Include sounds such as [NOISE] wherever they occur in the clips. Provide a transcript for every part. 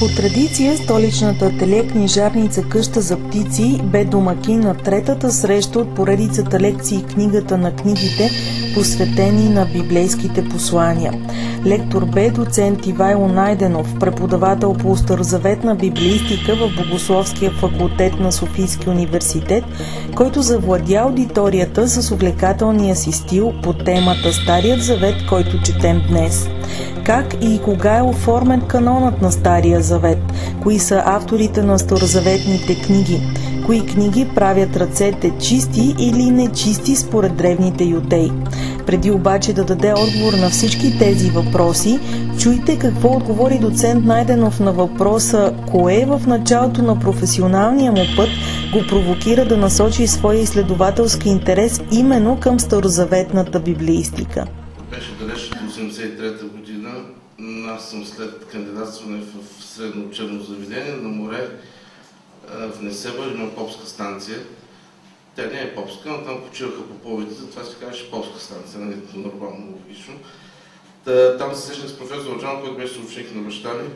По традиция, столичната ателие книжарница Къща за птици бе домакин на третата среща от поредицата лекции Книгата на книгите, посветени на библейските послания. Лектор бе доцент Ивайло Найденов, преподавател по старозаветна библистика в Богословския факултет на Софийския университет, който завладя аудиторията с увлекателния си стил по темата Старият завет, който четем днес. Как и кога е оформен канонът на Стария завет? Кои са авторите на старозаветните книги? Кои книги правят ръцете чисти или нечисти според древните юдеи? Преди обаче да даде отговор на всички тези въпроси, чуйте какво отговори доцент Найденов на въпроса кое в началото на професионалния му път го провокира да насочи своя изследователски интерес именно към старозаветната библиистика. Беше далеч до 83-та година. Аз съм след кандидатстване в средно учебно заведение на море в Несеба има попска станция. Тя не е попска, но там почиваха поповите, затова се казваше попска станция, нали, нормално, логично. Та, там се срещнах с професор Оджан, който беше ученик на баща ми.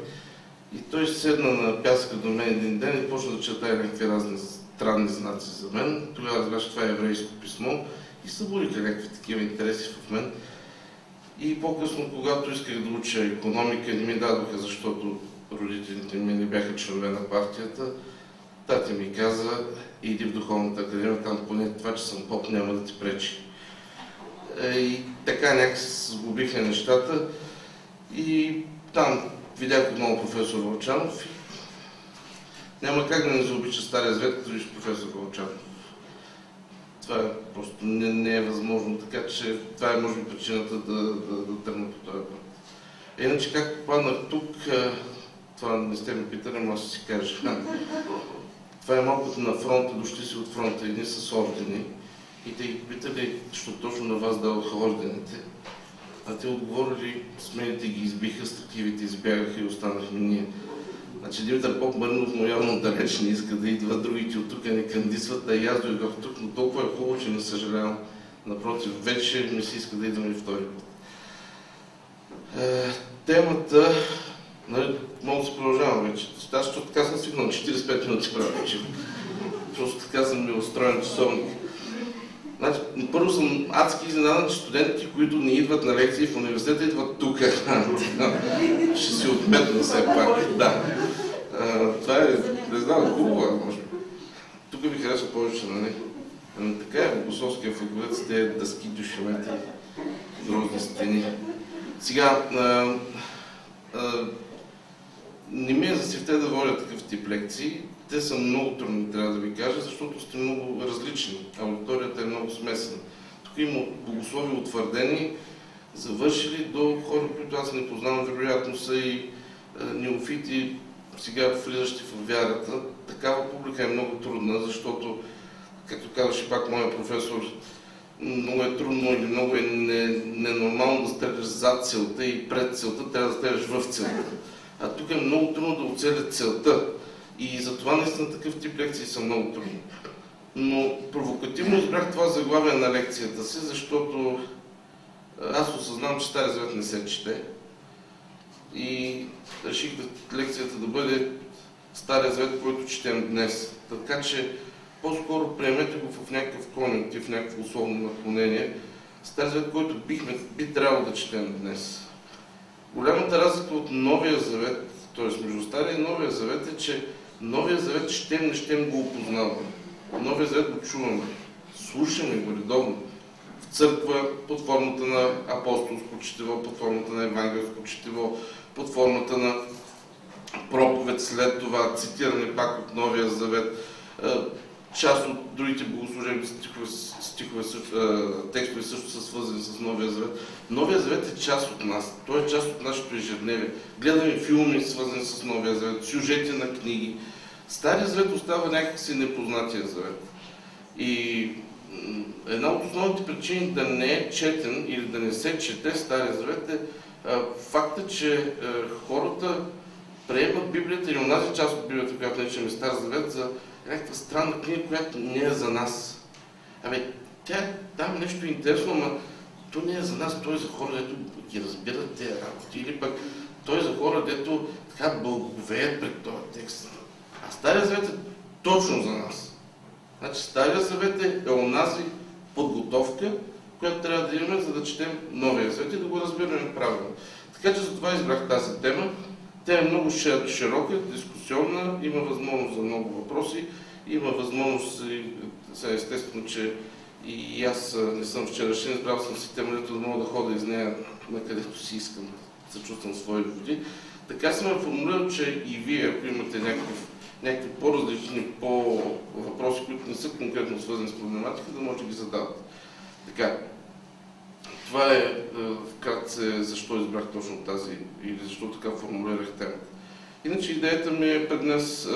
И той седна на пясъка до мен един ден и почна да чета някакви разни странни знаци за мен. Тогава разбрах, това е еврейско писмо и събудиха някакви такива интереси в мен. И по-късно, когато исках да уча економика, не ми дадоха, защото родителите ми не бяха членове на партията. Тати ми каза, иди в Духовната академия, там поне това, че съм поп, няма да ти пречи. Е, и така някакси сгубиха нещата. И там видях отново професор Вълчанов няма как да не заобича Стария Звет, като виж професор Вълчанов. Това е просто не, не е възможно, така че това е може би причината да, да, да тръгна по този път. Иначе как попаднах тук, това не сте ме питали, но аз си кажа. Това е малко на фронта, дошли си от фронта, едни с ордени. И те ги питали, защото точно на вас даваха ордените. А те отговорили, смените ги избиха, стативите избягаха и останахме ние. Значи Димитър Поп Маринов му явно далеч не иска да идва, другите от тук не кандидатстват, да и аз дойдох тук, но толкова е хубаво, че не съжалявам. Напротив, вече ми се иска да идвам и втори път. Е, темата, нали, мога да се продължавам вече. Аз защото така съм свикнал 45 минути правя, че просто така съм ми устроен часовник. Значи, първо съм адски изненадан, че студентите, които не идват на лекции в университета, идват тук. [LAUGHS] Ще си отметна все пак. Да. А, това е, не знам, хубаво, може би. Тук ми харесва повече, нали? Ами, така е, Богословския факултет с тези дъски, душемети, грозни стени. Сега, а, а, не ми е за севте да водя такъв тип лекции. Те са много трудни, трябва да ви кажа, защото сте много различни. Аудиторията е много смесена. Тук има богослови утвърдени, завършили до хора, които аз не познавам, вероятно са и е, неофити, сега влизащи в вярата. Такава публика е много трудна, защото, както казваше пак моя професор, много е трудно или много е ненормално да стреляш зад целта и пред целта, трябва да стреляш в целта. А тук е много трудно да оцелят целта. И затова наистина такъв тип лекции са много трудни. Но провокативно избрах това заглавие на лекцията си, защото аз осъзнавам, че Стария Завет не се чете. И реших да, лекцията да бъде Стария Завет, който четем днес. Така че по-скоро приемете го в някакъв конъюнктив, в някакво условно наклонение. Стария Завет, който бихме, би трябвало да четем днес. Голямата разлика от Новия Завет, т.е. между Стария и Новия Завет е, че Новия Завет щем не щем го опознаваме. Новия Завет го чуваме, слушаме го редовно. В църква под формата на апостолско четиво, под формата на евангелско четиво, под формата на проповед след това, цитиране пак от Новия Завет. Част от другите богослужебни стихове, стихове текстове също са свързани с Новия Завет. Новия Завет е част от нас. Той е част от нашето ежедневие. Гледаме филми, свързани с Новия Завет, сюжети на книги. Стария Завет остава някакси непознатия Завет. И една от основните причини да не е четен или да не се чете Стария Завет е факта, че хората приемат Библията или онази част от Библията, която наричаме Стар Завет, за някаква странна книга, която не е за нас. Абе, тя там нещо интересно, но то не е за нас, то е за хора, които ги разбират тези работи. Или пък той е за хора, дето така бълговеят пред този текст. А Стария завет е точно за нас. Значи Стария завет е, е онази подготовка, която трябва да имаме, за да четем Новия завет и да го разбираме правилно. Така че затова избрах тази тема. Тя е много широка, дискусионна, има възможност за много въпроси, има възможност естествено, че и аз не съм вчерашен, избрал съм си тема, да мога да хода из нея на където си искам, да се чувствам свои води. Така съм формулирал, че и вие, ако имате някакъв, някакви по-различни по въпроси, които не са конкретно свързани с проблематика, да може да ги задавате. Така, това е, е вкратце защо избрах точно тази или защо така формулирах темата. Иначе идеята ми е пред, днес,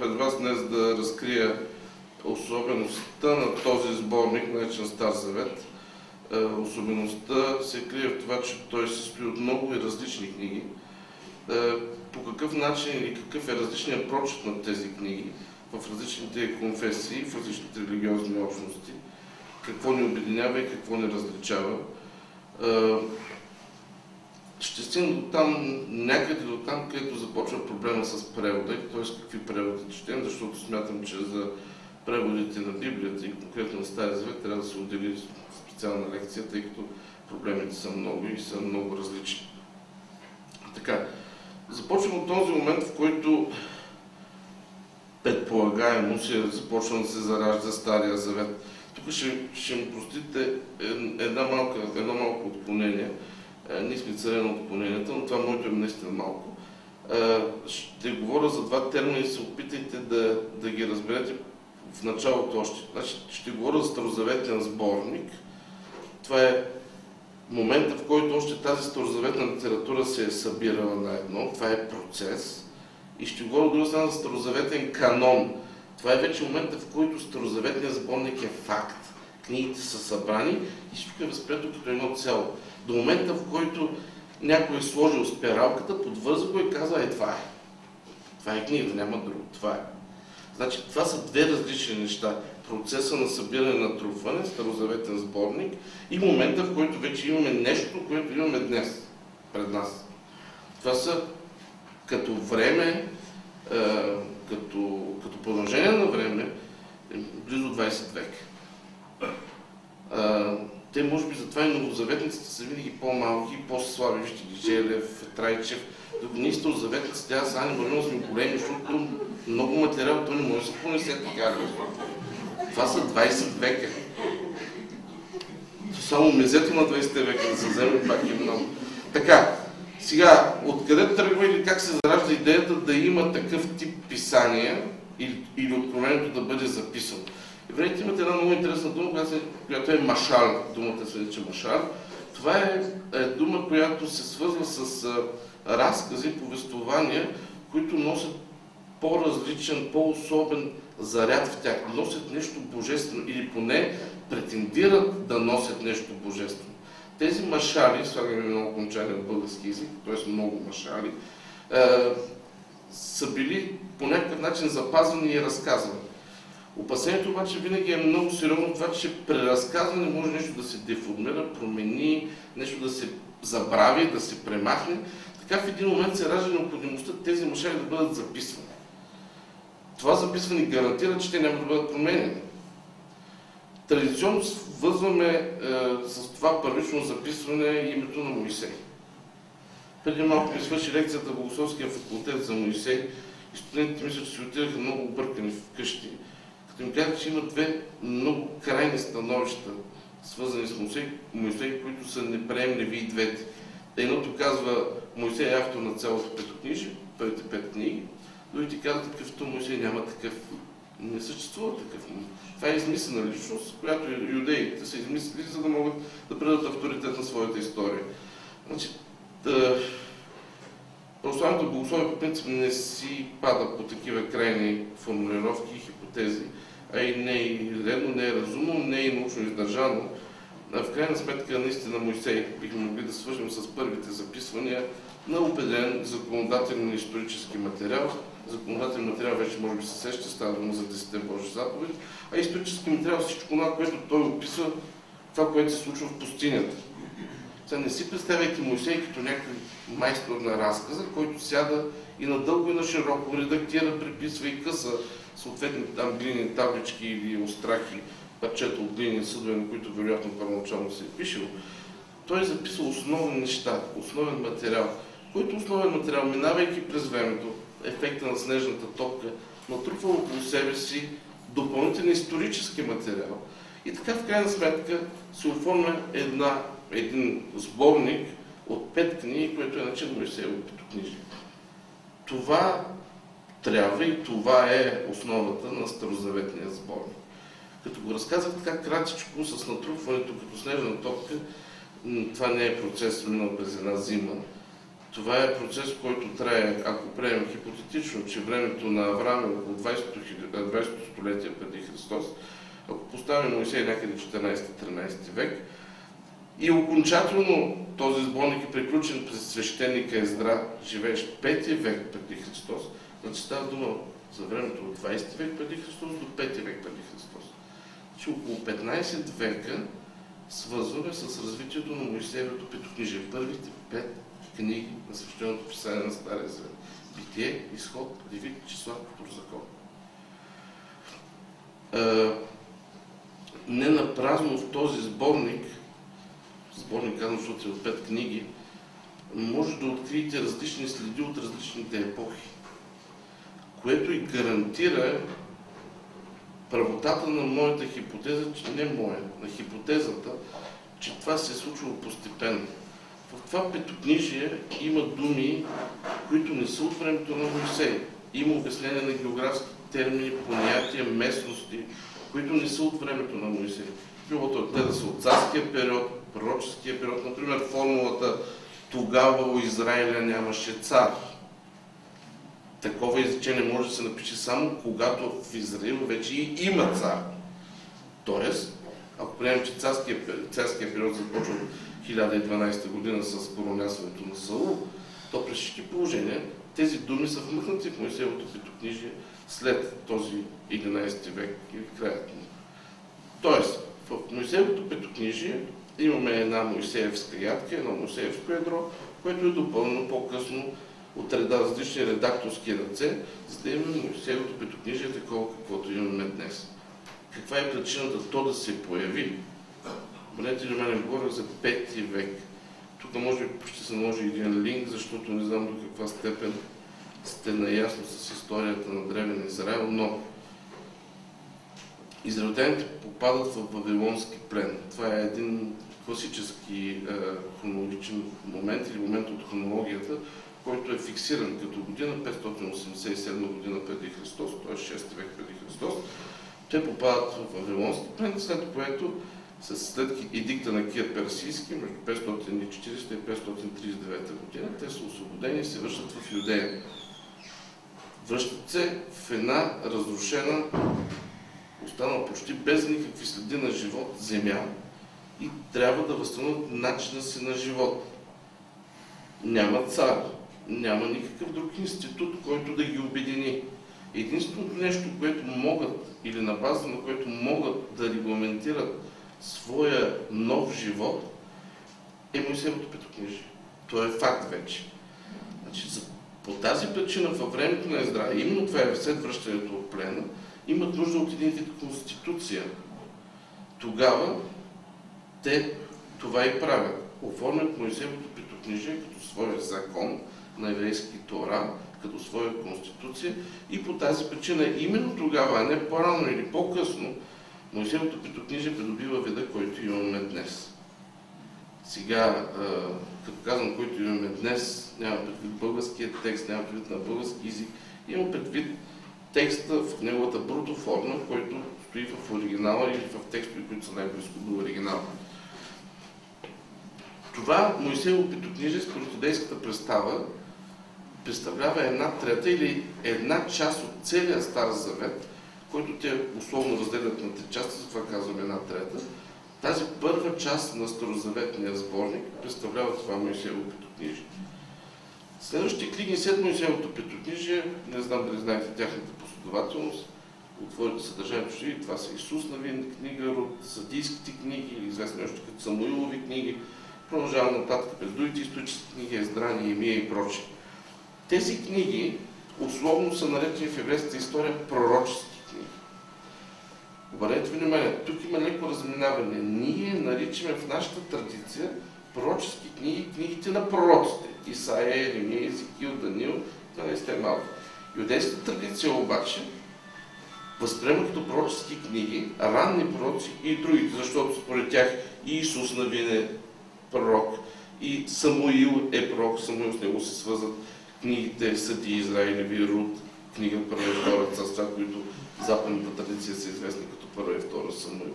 пред вас днес да разкрия особеността на този сборник, наречен Стар Завет. Особеността се крие в това, че той се състои от много и различни книги. По какъв начин или какъв е различният прочет на тези книги в различните конфесии, в различните религиозни общности, какво ни обединява и какво ни различава ще стигна до там, някъде до там, където започва проблема с превода, т.е. какви преводи четем, защото смятам, че за преводите на Библията и конкретно на Стария Завет трябва да се отдели специална лекция, тъй като проблемите са много и са много различни. Така, започвам от този момент, в който предполагаемо се започва да се заражда Стария Завет. Тук ще, ще ми простите една малка, едно малко отклонение. Е, ние сме царе на отклоненията, но това моето е наистина малко. Е, ще говоря за два термина и се опитайте да, да ги разберете в началото още. Значи, ще говоря за старозаветен сборник. Това е момента, в който още тази старозаветна литература се е събирала на едно. Това е процес. И ще говоря друга страна за старозаветен канон. Това е вече момента, в който старозаветният сборник е факт. Книгите са събрани и всичко е възприето като едно цяло. До момента, в който някой е сложил спиралката, подвърза го и каза, е това е. Това е книга, няма друго. Това е. Значи, това са две различни неща. Процеса на събиране на труфане, старозаветен сборник и момента, в който вече имаме нещо, което имаме днес пред нас. Това са като време, е, като, като продължение на време, е близо 20 века. Те може би затова и новозаветниците са винаги по-малки, по-слаби. Вижте ги, Желев, Трайчев. Докато ние старозаветниците, аз Ани Маринова сме големи, защото много материал, то не може да се понесе така. Това са 20 века. Само мезето на 20 века да се вземе пак е много. Така, сега, откъде тръгва или как се заражда идеята да има такъв тип писания или, или откровението да бъде записано? Евреите имат една много интересна дума, която е, машар. Думата се нарича машар. Това е, е дума, която се свързва с а, разкази, повествования, които носят по-различен, по-особен заряд в тях. Носят нещо божествено или поне претендират да носят нещо божествено. Тези машари, слагаме едно окончание в български язик, т.е. много машари, е, са били по някакъв начин запазвани и разказвани. Опасението обаче винаги е много сериозно това, че при разказване може нещо да се деформира, промени, нещо да се забрави, да се премахне. Така в един момент се ражда необходимостта тези машини да бъдат записвани. Това записване гарантира, че те няма да бъдат променени. Традиционно свързваме е, с това първично записване името на Моисей. Преди малко ми свърши лекцията в Богословския факултет за Моисей и студентите мисля, че си отидаха много объркани вкъщи като казах, че има две много крайни становища, свързани с Моисей, Моисей които са неприемливи и двете. Едното казва, Моисей е автор на цялото петокнижие, първите пет книги, другите казват, такъвто Моисей няма такъв. Не съществува такъв. Това е измислена личност, която юдеите са измислили, за да могат да предадат авторитет на своята история. Значи, да, православното богословие по принцип не си пада по такива крайни формулировки и хипотези а и не е редно, не е разумно, не е научно издържано. В крайна сметка, наистина Моисей бихме могли да свържем с първите записвания на определен законодателен исторически материал. Законодателен материал вече може би се сеща, става дума за 10 Божи заповеди, а исторически материал всичко това, което той описва, това, което се случва в пустинята. Та не си представяйте Моисей като някакъв майстор на разказа, който сяда и надълго и на широко редактира, приписва и къса съответните там глини таблички или острахи, парчета от глини съдове, на които вероятно първоначално се е пишел. Той е записал основни неща, основен материал, който основен материал, минавайки през времето, ефекта на снежната топка, натрупва около себе си допълнителен исторически материал. И така в крайна сметка се оформя една, един сборник от пет книги, което е начин Моисеево Петокнижие. Това трябва и това е основата на Старозаветния сборник. Като го разказах така кратичко, с натрупването като снежна топка, това не е процес минал през една зима. Това е процес, който трае, ако приемем хипотетично, че времето на Авраам е около 20-то 20 столетие преди Христос, ако поставим Моисей някъде 14-13 век, и окончателно този сборник е приключен през свещеника Ездра, живеещ 5 век преди Христос, значи става дума за времето от 20 век преди Христос до 5 век преди Христос. Значи около 15 века свързваме с развитието на Моисеевото петокнижие. Първите пет книги на свещеното писание на Стария Завет. Битие, изход, Левит, числа, закон. Не на в този сборник, сборник казвам, защото е от пет книги, може да откриете различни следи от различните епохи, което и гарантира правотата на моята хипотеза, че не моя, на хипотезата, че това се е случило постепенно. В това петокнижие има думи, които не са от времето на Моисей. Има обяснение на географски термини, понятия, местности, които не са от времето на Моисей. Било те да са от царския период, пророческия период. Например, формулата тогава у Израиля нямаше цар. Такова изречение може да се напише само когато в Израил вече има цар. Тоест, ако приемем, че царския, царския период започва от 1012 година с коронясването на Саул, то при всички положения тези думи са вмъкнати в Моисеевото петокнижие след този 11 век или краят му. Тоест, в Моисеевото петокнижие имаме една Моисеевска ядка, едно Моисеевско ядро, което е допълнено по-късно от различни редакторски ръце, за да имаме Моисеевото петокнижие такова, каквото имаме днес. Каква е причината то да се появи? Бъдете ли мене говоря за 5 век. Тук може би ще се наложи един линк, защото не знам до каква степен сте наясно с историята на Древен Израел, но израелтяните попадат в Вавилонски плен. Това е един класически е, хронологичен момент или момент от хронологията, който е фиксиран като година 587 година преди Христос, т.е. 6 век преди Христос. Те попадат в Вавилонски плен, след което след едикта на Кир Персийски, между 540 и 539 година, те са освободени и се връщат в Юдея. Връщат се в една разрушена, останала почти без никакви следи на живот, земя и трябва да възстановят начина си на живот. Няма цар, няма никакъв друг институт, който да ги обедини. Единственото нещо, което могат или на база на което могат да регламентират своя нов живот, е Моисеевото петокнижие. То е факт вече. Значи, по тази причина във времето на Ездра, именно това е след връщането от плена, имат нужда от един вид конституция. Тогава те това и правят. Оформят Моисеевото петокнижие като своя закон на еврейски Тора, като своя конституция и по тази причина именно тогава, а не по-рано или по-късно, Моисеевото петокнижие придобива вида, който имаме днес. Сега, като казвам, който имаме днес, няма предвид българския текст, няма предвид на български език, има предвид текста в неговата бруто форма, който стои в оригинала или в текстове, които са най-близко до оригинала. Това Моисеево петокнижие според юдейската представа представлява една трета или една част от целия Стар Завет, който те условно разделят на три части, затова казвам една трета. Тази първа част на Старозаветния сборник представлява това Моисеево петокнижие. Следващите книги след Моисеевото петокнижие, не знам дали знаете тяхната последователност, отворите съдържанието ще това са Исус Навин книга, от съдийските книги, известни още като Самуилови книги, Продължавам нататък през другите исторически книги, Ездрани, Емия и прочие. Тези книги условно са наречени в еврейската история пророчески книги. Обърнете внимание, тук има леко разминаване. Ние наричаме в нашата традиция пророчески книги книгите на пророците. Исаия, Еремия, Езекил, Данил, това не сте малко. Юдейската традиция обаче възприема като пророчески книги ранни пророци и другите, защото според тях и Исус навин е пророк, и Самуил е пророк, Самуил с него се свързват книгите Съди Израилеви, Руд, книга Първа и Втора царства, които западната традиция са известни като Първа и Втора Самуил.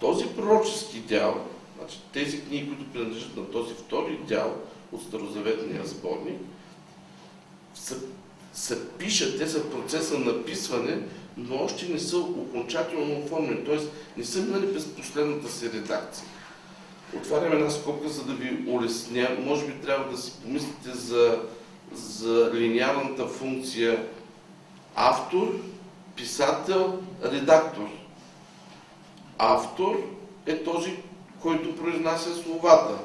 Този пророчески дял, значи тези книги, които принадлежат на този втори дял от Старозаветния сборник, се, се пишат, те са в процеса на написване, но още не са окончателно оформени, т.е. не са минали през последната си редакция. Отварям една скобка, за да ви улесня. Може би трябва да си помислите за, за линеарната функция автор, писател, редактор. Автор е този, който произнася словата.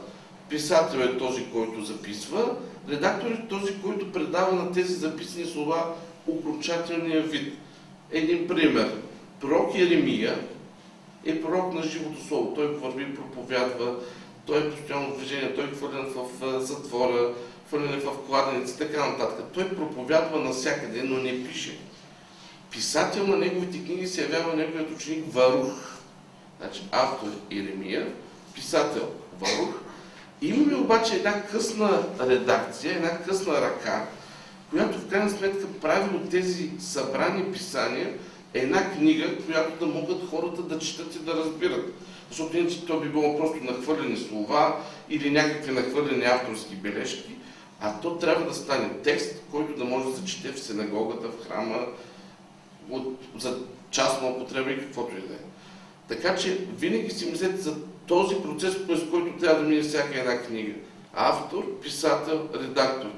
Писател е този, който записва. Редактор е този, който предава на тези записани слова окончателния вид. Един пример. Пророк Еремия е пророк на живото слово. Той върви, проповядва, той е постоянно движение, той е хвърлен в затвора, хвърлен в кладеници, така нататък. Той проповядва навсякъде, но не пише. Писател на неговите книги се явява неговият ученик Варух. Значи автор Еремия, писател Варух. Имаме обаче една късна редакция, една късна ръка, която в крайна сметка прави от тези събрани писания една книга, която да могат хората да четат и да разбират. Защото иначе то би било просто нахвърлени слова или някакви нахвърлени авторски бележки, а то трябва да стане текст, който да може да се чете в синагогата, в храма, от, за частна употреба и каквото и да е. Така че винаги си мислете за този процес, през който трябва да мине всяка една книга. Автор, писател, редактор.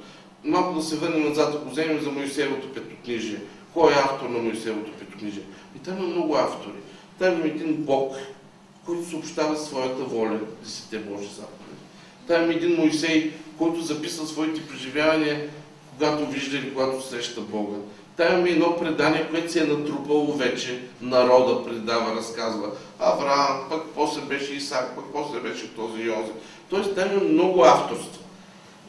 Малко да се върнем назад, ако вземем за Моисеевото петокнижие. Кой е автор на Моисеевото петокнижие? И там има много автори. Там има един Бог, който съобщава своята воля, десете Божи заповеди. Там има един Моисей, който записва своите преживявания, когато вижда или когато среща Бога. Там имаме едно предание, което се е натрупало вече, народа предава, разказва. Авраам, пък после беше Исак, пък после беше този Йозеф. Тоест там има много авторство.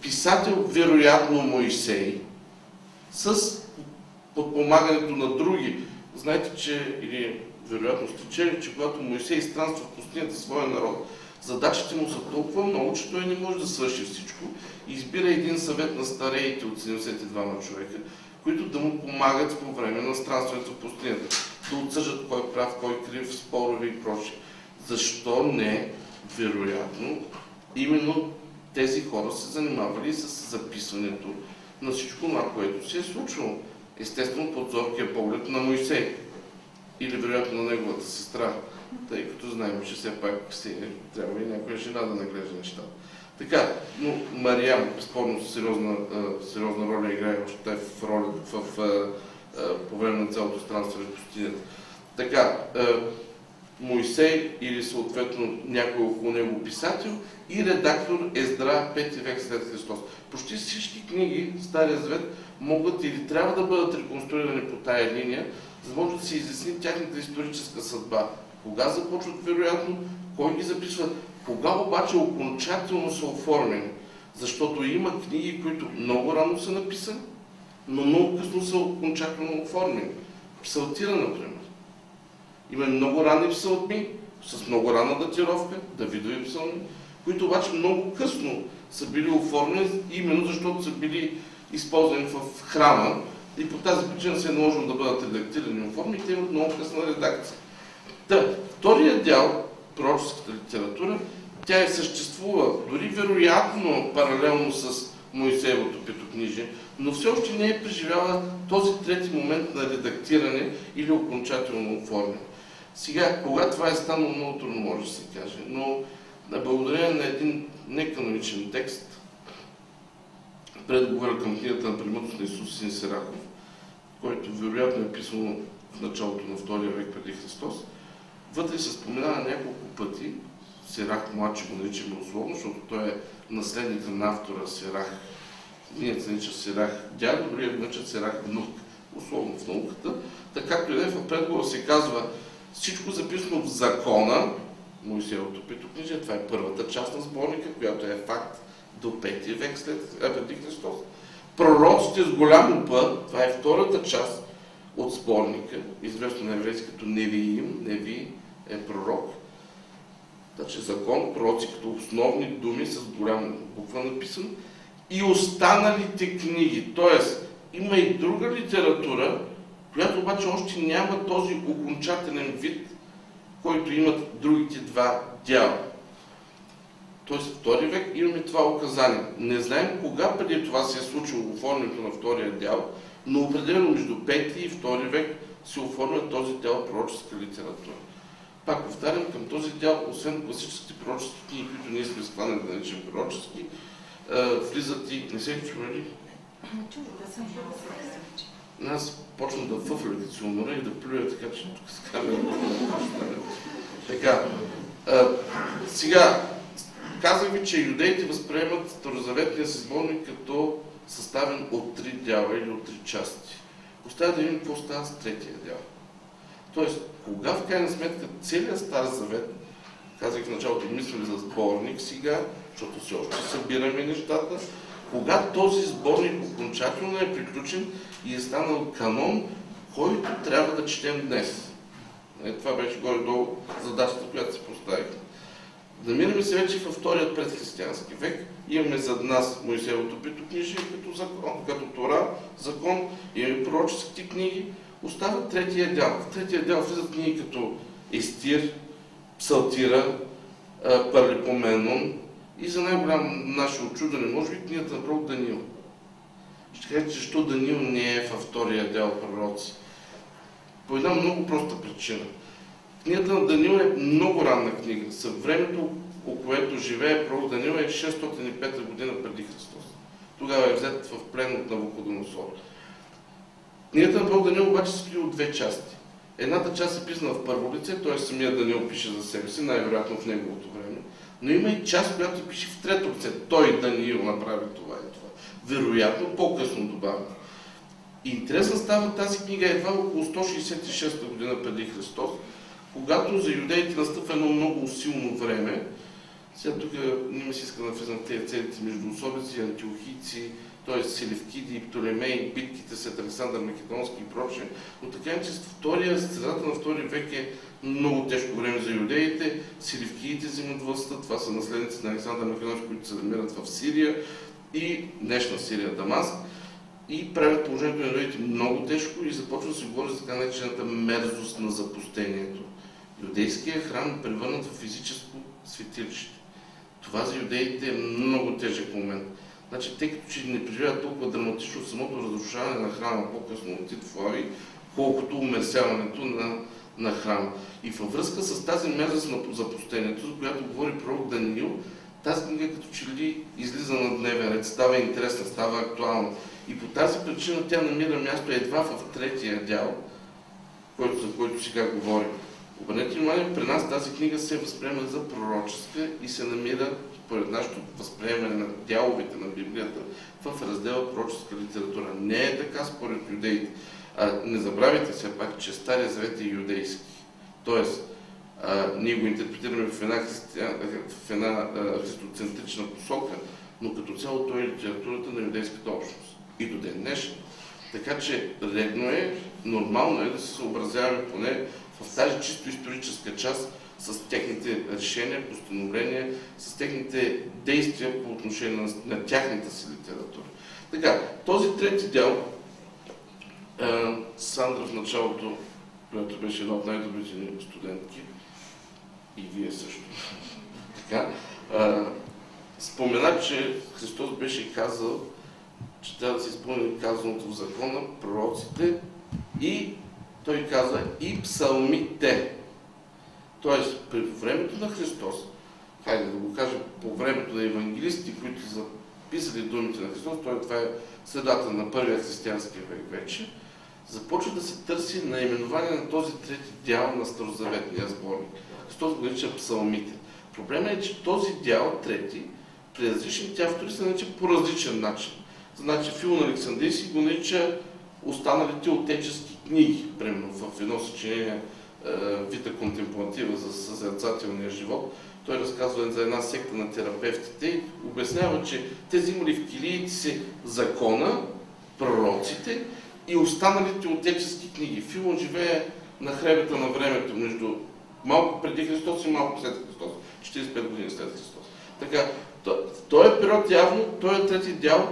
Писател, вероятно Моисей, с подпомагането на други. Знаете, че, или вероятно сте че когато Моисей странства в пустинята своя народ, задачите му са толкова много, че той не може да свърши всичко. И избира един съвет на стареите от 72 човека, които да му помагат по време на странстването в пустинята. Да отсъждат кой е прав, кой е крив, спорове и прочее. Защо не, вероятно, именно тези хора се занимавали с записването на всичко това, което се е случвало. Естествено, под зоркия поглед на Моисей. Или вероятно на неговата сестра, тъй като знаем, че все пак си, трябва и някоя жена да наглежда нещата. Така, но Мариам, безспорно сериозна, сериозна роля играе още в, роля, в, в, по време на цялото странство в пустинята. Така, Моисей или съответно някой около него писател и редактор Ездра 5 век след Христос. Почти всички книги Стария Завет могат или трябва да бъдат реконструирани по тая линия, за да може да се изясни тяхната историческа съдба. Кога започват, вероятно, кой ги записва, кога обаче окончателно са оформени. Защото има книги, които много рано са написани, но много късно са окончателно оформени. Псалтира, например. Има много ранни псалми, с много ранна датировка, Давидови псалми, които обаче много късно са били оформени, именно защото са били използвани в храма и по тази причина се е наложено да бъдат редактирани и оформени, те имат много късна редакция. Та, вторият дял, пророческата литература, тя е съществува дори вероятно паралелно с Моисеевото петокнижие, но все още не е преживяла този трети момент на редактиране или окончателно оформяне. Сега, кога това е станало, много трудно може да се каже, но на благодарение на един неканоничен текст, предговора към книгата на примътност на Исус Син Серахов, който вероятно е писано в началото на втория век преди Христос, вътре се споменава няколко пъти Сирах младши го наричаме условно, защото той е наследник на автора Сирах. Ние се нарича Сирах дядо, другия го наричат Сирах внук, условно в науката. Така както и в предговор се казва всичко записано в закона, Моисеевото книжие, това е първата част на сборника, която е факт до 5 век след преди Христос. Пророците с голямо П, това е втората част от сборника, известно на еврейски като Невиим, Неви е пророк. Значи закон, пророци като основни думи с голяма буква написано и останалите книги. Тоест, има и друга литература, която обаче още няма този окончателен вид, който имат другите два дяла. Тоест, втори век имаме това указание. Не знаем кога преди това се е случило оформянето на втория дял, но определено между 5 и 2 век се оформя този дял пророческа литература. Пак повтарям, към този дял, освен класическите пророчески книги, които ние сме склонени да наричаме пророчески, влизат и... Не се чували? Аз почвам да фъфля, като се умра и да плюя, така че тук с камера. така. А, сега, казах ви, че юдеите възприемат Старозаветния си сборник като съставен от три дяла или от три части. Остава да видим какво става с третия дял. Тоест, кога в крайна сметка целият Стар Завет, казах в началото, мислим за сборник сега, защото все още събираме нещата, кога този сборник окончателно е приключен и е станал канон, който трябва да четем днес. Е, това беше горе-долу задачата, която се поставихме. Намираме се вече във вторият предхристиянски век. Имаме зад нас Моисеевото петокнижие като закон, като Тора, закон, имаме пророческите книги. Остава третия дял. В третия дял влизат книги като Естир, Псалтира, Парлипоменон и за най-голямо наше очудване, може би книгата на пророк Даниил. Ще кажете, защо Даниил не е във втория дял пророци. По една много проста причина – Книгата на Данил е много ранна книга. Съв около което живее пророк Данил е 605 година преди Христос. Тогава е взет в плен от Навуходоносор. Книгата на пророк Данил обаче се стои от две части. Едната част е писана в първо лице, т.е. самия Данил пише за себе си, най-вероятно в неговото време. Но има и част, която пише в трето лице. Той, Даниил, направи това и това. Вероятно, по-късно добавя. Интересна става тази книга едва около 166 година преди Христос, когато за юдеите настъпва едно много силно време, сега тук не ми се иска да влизам в тези целите между особици, антиохийци, т.е. Селевкиди Птолемей, битките след Александър Македонски и прочее, но така е, че втория, средата на втори век е много тежко време за юдеите. Селевкиите взимат властта, това са наследници на Александър Македонски, които се намират в Сирия и днешна Сирия, Дамаск и правят положението на юдеите много тежко и започва да се говори за така наречената мерзост на запустението юдейския храм е превърнат в физическо светилище. Това за юдеите е много тежък момент. Значи, тъй като че не преживяват толкова драматично самото разрушаване на храма по-късно от Тит колкото умерсяването на, на храма. И във връзка с тази мерзост на запустението, за която говори пророк Даниил, тази книга като че ли излиза на дневен ред, става интересна, става актуална. И по тази причина тя намира място едва в третия дял, който, за който сега говорим. Обърнете внимание, при нас тази книга се възприема за пророческа и се намира, според нашето възприемане на дяловете на Библията, в раздела пророческа литература. Не е така според юдеите. А, не забравяйте все пак, че Стария Завет е юдейски. Тоест, а, ние го интерпретираме в една, християн, в една христоцентрична посока, но като цяло той е литературата на юдейската общност. И до ден днешен. Така че редно е, нормално е да се съобразяваме поне в тази чисто историческа част с техните решения, постановления, с техните действия по отношение на, на тяхната си литература. Така, този трети дял, е, Сандра в началото, която беше една от най-добрите студентки, и вие също, така, е, спомена, че Христос беше казал, че трябва да се изпълни казаното в закона, пророците и той каза и псалмите. Тоест, при времето на Христос, хайде да го кажем, по времето на евангелисти, които са записали думите на Христос, той това е средата на първия християнски век вече, започва да се търси наименование на този трети дял на Старозаветния сборник. Христос го нарича псалмите. Проблемът е, че този дял, трети, при различните автори се нарича по различен начин. Значи Филон Александрийски го нарича останалите отечески книги, примерно в едно съчинение е, Вита контемплатива за съзерцателния живот. Той разказва за една секта на терапевтите и обяснява, че те взимали в килиите си закона, пророците и останалите отечески книги. Филон живее на хребета на времето, между малко преди Христос и малко след Христос, 45 години след Христос. Така, този период явно, този трети дял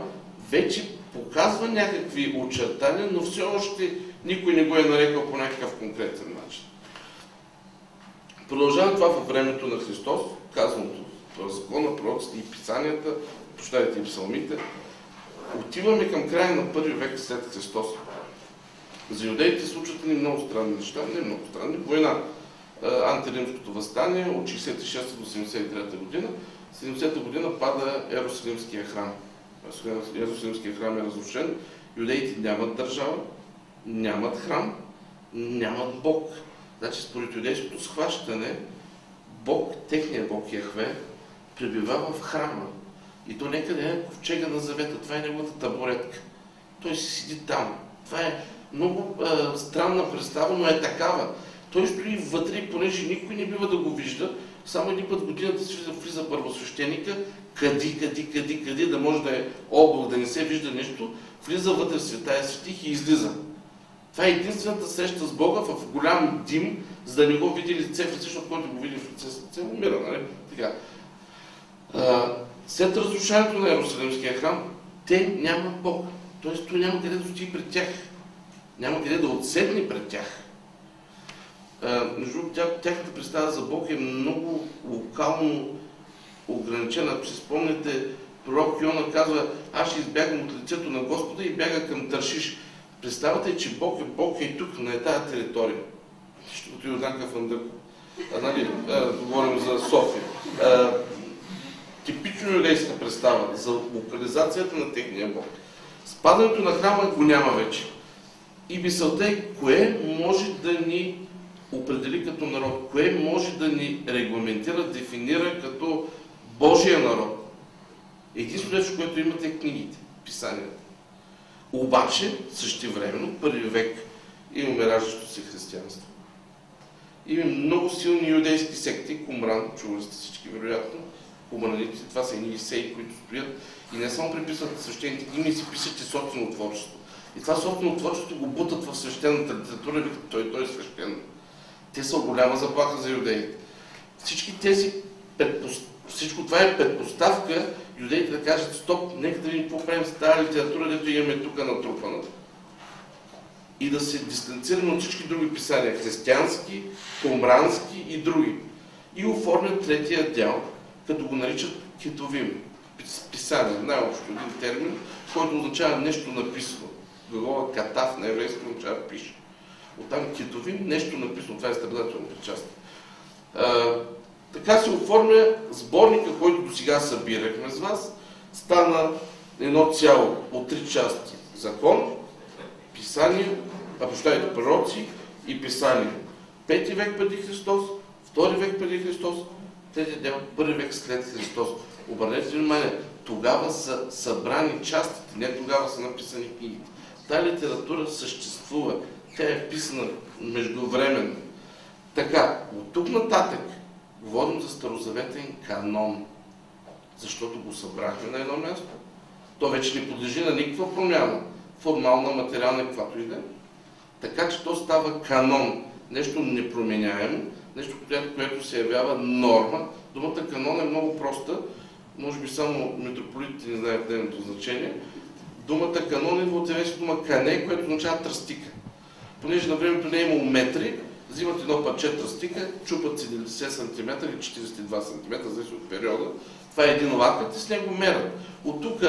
вече показва някакви очертания, но все още никой не го е нарекал по някакъв конкретен начин. Продължава това във времето на Христос, казаното в закона, пророците и писанията, прощайте и псалмите. Отиваме към края на първи век след Христос. За юдеите случват ни много странни неща, не много странни. Война, антиримското възстание от 66 до 73 година. 70 година пада Ерусалимския храм. Ерусалимския храм е разрушен. Юдеите нямат държава, нямат храм, нямат Бог. Значи според юдейското схващане, Бог, техният Бог Яхве, пребивава в храма. И то някъде е ковчега на завета. Това е неговата табуретка. Той си седи там. Това е много е, странна представа, но е такава. Той стои вътре, понеже никой не бива да го вижда, само един път годината си влиза първосвещеника, къди, къди, къди, къди, да може да е облак, да не се вижда нещо, влиза вътре в света и светих и излиза. Това е единствената среща с Бога в голям дим, за да не го види лице в лице, защото който го види в лице лице, умира, нали? Така. След разрушаването на Иерусалимския храм, те нямат Бог. Тоест, той няма къде да стои пред тях. Няма къде да отседне пред тях. Между тяхната представа за Бог е много локално ограничена. Ако си спомняте, пророк Йона казва, аз ще избягам от лицето на Господа и бяга към Тършиш. Представата че Бог е Бог и тук, на тази територия. Го Йорданка Фандък. А, нали, а, говорим за София. А, типично юдейска представа за локализацията на техния Бог. Спадането на храма го няма вече. И мисълта е, кое може да ни определи като народ, кое може да ни регламентира, дефинира като Божия народ. Единствено нещо, което имате е книгите, писанията. Обаче, същевременно, първи век имаме раждащо се християнство. Има много силни юдейски секти, Кумран, чували сте всички вероятно, кумраните, това са едни сеи, които стоят и не само приписват свещените книги, си пишат и собствено творчество. И това собствено творчество го бутат в свещената литература, викат той, той е свещен. Те са голяма заплаха за юдеите. Всички тези всичко това е предпоставка юдеите да кажат стоп, нека да видим какво правим с тази литература, дето имаме тук натрупана. И да се дистанцираме от всички други писания, християнски, кумрански и други. И оформят третия дял, като го наричат кетовим. Писание, най-общо един термин, който означава нещо написано. Глагола катав на еврейски означава пише. Оттам кетовим, нещо написано. Това е страдателно причастие. Така се оформя сборника, който до сега събирахме с вас. Стана едно цяло от три части. Закон, писание, а прощайте, пророци и писание. Пети век преди Христос, втори век преди Христос, трети дел, първи век след Христос. Обърнете внимание, тогава са събрани частите, не тогава са написани книгите. Та литература съществува. Тя е писана междувременно. Така, от тук нататък говорим за старозаветен канон, защото го събрахме на едно място. То вече не подлежи на никаква промяна, формална, материална, каквато и да е. Така че то става канон, нещо непроменяемо, нещо, което се явява норма. Думата канон е много проста, може би само митрополитите не знаят нейното значение. Думата канон идва от еврейското дума кане, което означава тръстика. Понеже на времето не е имало метри, взимат едно парче тръстика, чупат 70 см или 42 см, зависи от периода. Това е един лакът и с него мерят. От тук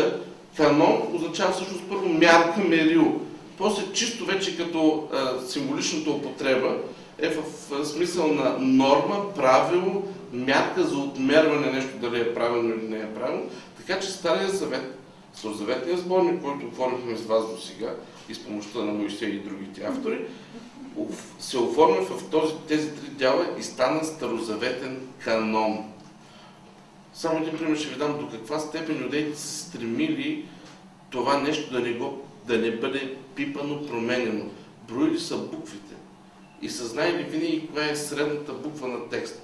канон означава всъщност първо мярка, мерил. После чисто вече като а, символичната употреба е в, в смисъл на норма, правило, мярка за отмерване нещо дали е правилно или не е правилно. Така че Стария съвет, Старозаветният сборник, който оформихме с вас до сега и с помощта на Моисей и другите автори, се оформя в този, тези три дяла и стана старозаветен канон. Само един пример ще ви дам до каква степен юдеите се стремили това нещо да не, го, да не бъде пипано, променено. Броили са буквите и са знаели винаги коя е средната буква на текст.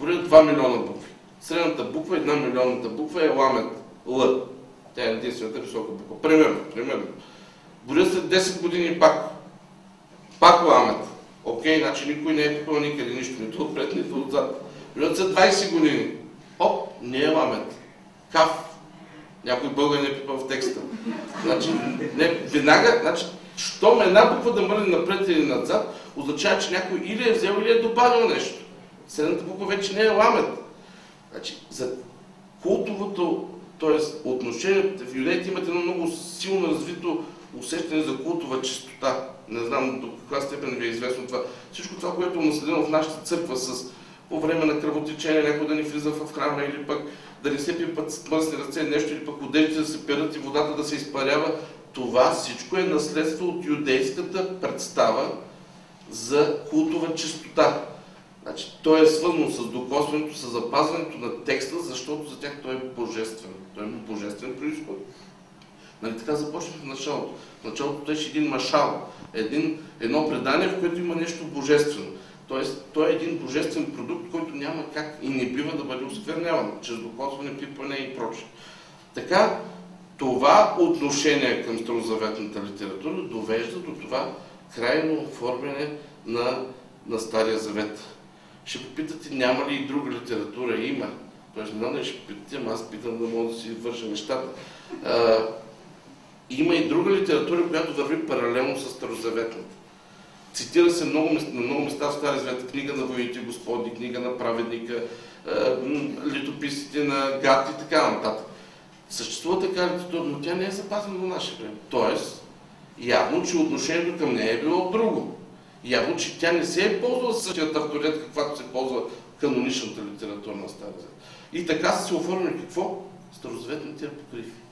Броят 2 милиона букви. Средната буква, една милионната буква е ламет. Л. Тя е единствената висока буква. Примерно, примерно. Броят след 10 години пак. Пак ламет. Окей, значи никой не е пипал никъде нищо, нито отпред, нито отзад. Броят след 20 години. Оп, не е ламет. Каф. Някой българ не е пипал в текста. Значи, не, веднага, значи, щом една буква да мърне напред или назад, означава, че някой или е взел, или е добавил нещо. Седната буква вече не е ламет. Значи, за култовото, т.е. отношението в юдеите имат едно много силно развито усещане за култова чистота. Не знам до каква степен ви е известно това. Всичко това, което е наследено в нашата църква с по време на кръвотечение, някой да ни влиза в храма или пък да не се пипат с мръсни ръце, нещо или пък одеждите да се перат и водата да се изпарява. Това всичко е наследство от юдейската представа за култова чистота. Значи, то е свързано с докосването, с запазването на текста, защото за тях той е божествен. Той има божествен происход. Нали така започнах в началото. В началото беше един машал, един, едно предание, в което има нещо божествено. Тоест, той е един божествен продукт, който няма как и не бива да бъде оскверняван, чрез докосване, пипане и прочее. Така, това отношение към старозаветната литература довежда до това крайно оформяне на, на Стария Завет. Ще попитате, няма ли и друга литература? Има. Тоест, не знам ще питате, аз питам да мога да си върша нещата. Има и друга литература, която върви паралелно с Старозаветната. Цитира се много, на много места в Стария Завет, книга на воите Господи, книга на праведника, литописите на Гат и така нататък. Съществува така литература, но тя не е запазена до наше време. Тоест, явно, че отношението към нея е било друго. Явно, че тя не се е ползвала същият авторитет, каквато се ползва каноничната литература на Стария Завет. И така са се оформили какво? Старозаветните апокрифи.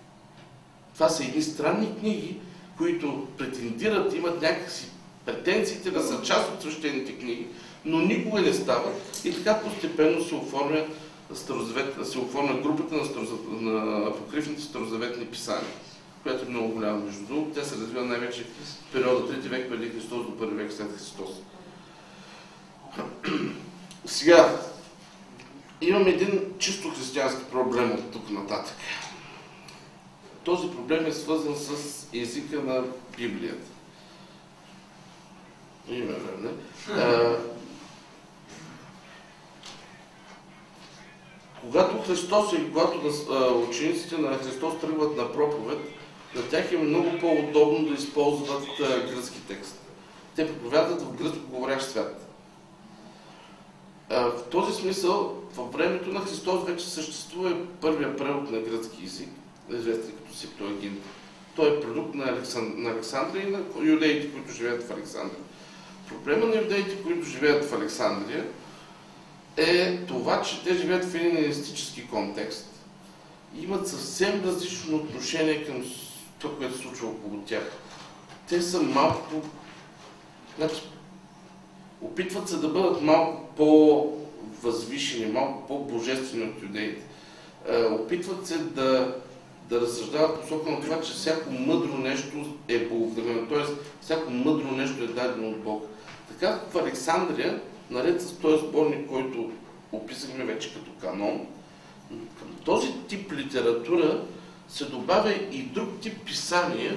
Това са едни странни книги, които претендират, имат някакси претенциите да са част от свещените книги, но никога не стават и така постепенно се оформя, се оформя групата на, на апокрифните старозаветни писания, която е много голяма между другото. Тя се развива най-вече в периода 3 век преди Христос до 1 век след Христос. Сега, имам един чисто християнски проблем от тук нататък. Този проблем е свързан с езика на Библията. Има време. когато Христос и когато учениците на Христос тръгват на проповед, на тях е много по-удобно да използват гръцки текст. Те проповядат в гръцко говорящ свят. В този смисъл, във времето на Христос вече съществува първия превод на гръцки език, известен като Септуагинт. Той е продукт на, Александ... на Александрия и на юдеите, които живеят в Александрия. Проблема на юдеите, които живеят в Александрия, е това, че те живеят в един елистически контекст и имат съвсем различно отношение към това, което се случва около тях. Те са малко... Значи, опитват се да бъдат малко по-възвишени, малко по-божествени от юдеите. Е, опитват се да, да разсъждават посока на това, че всяко мъдро нещо е богословено, т.е. всяко мъдро нещо е дадено от Бог. Така в Александрия, наред с този сборник, който описахме вече като канон, към този тип литература се добавя и друг тип писания,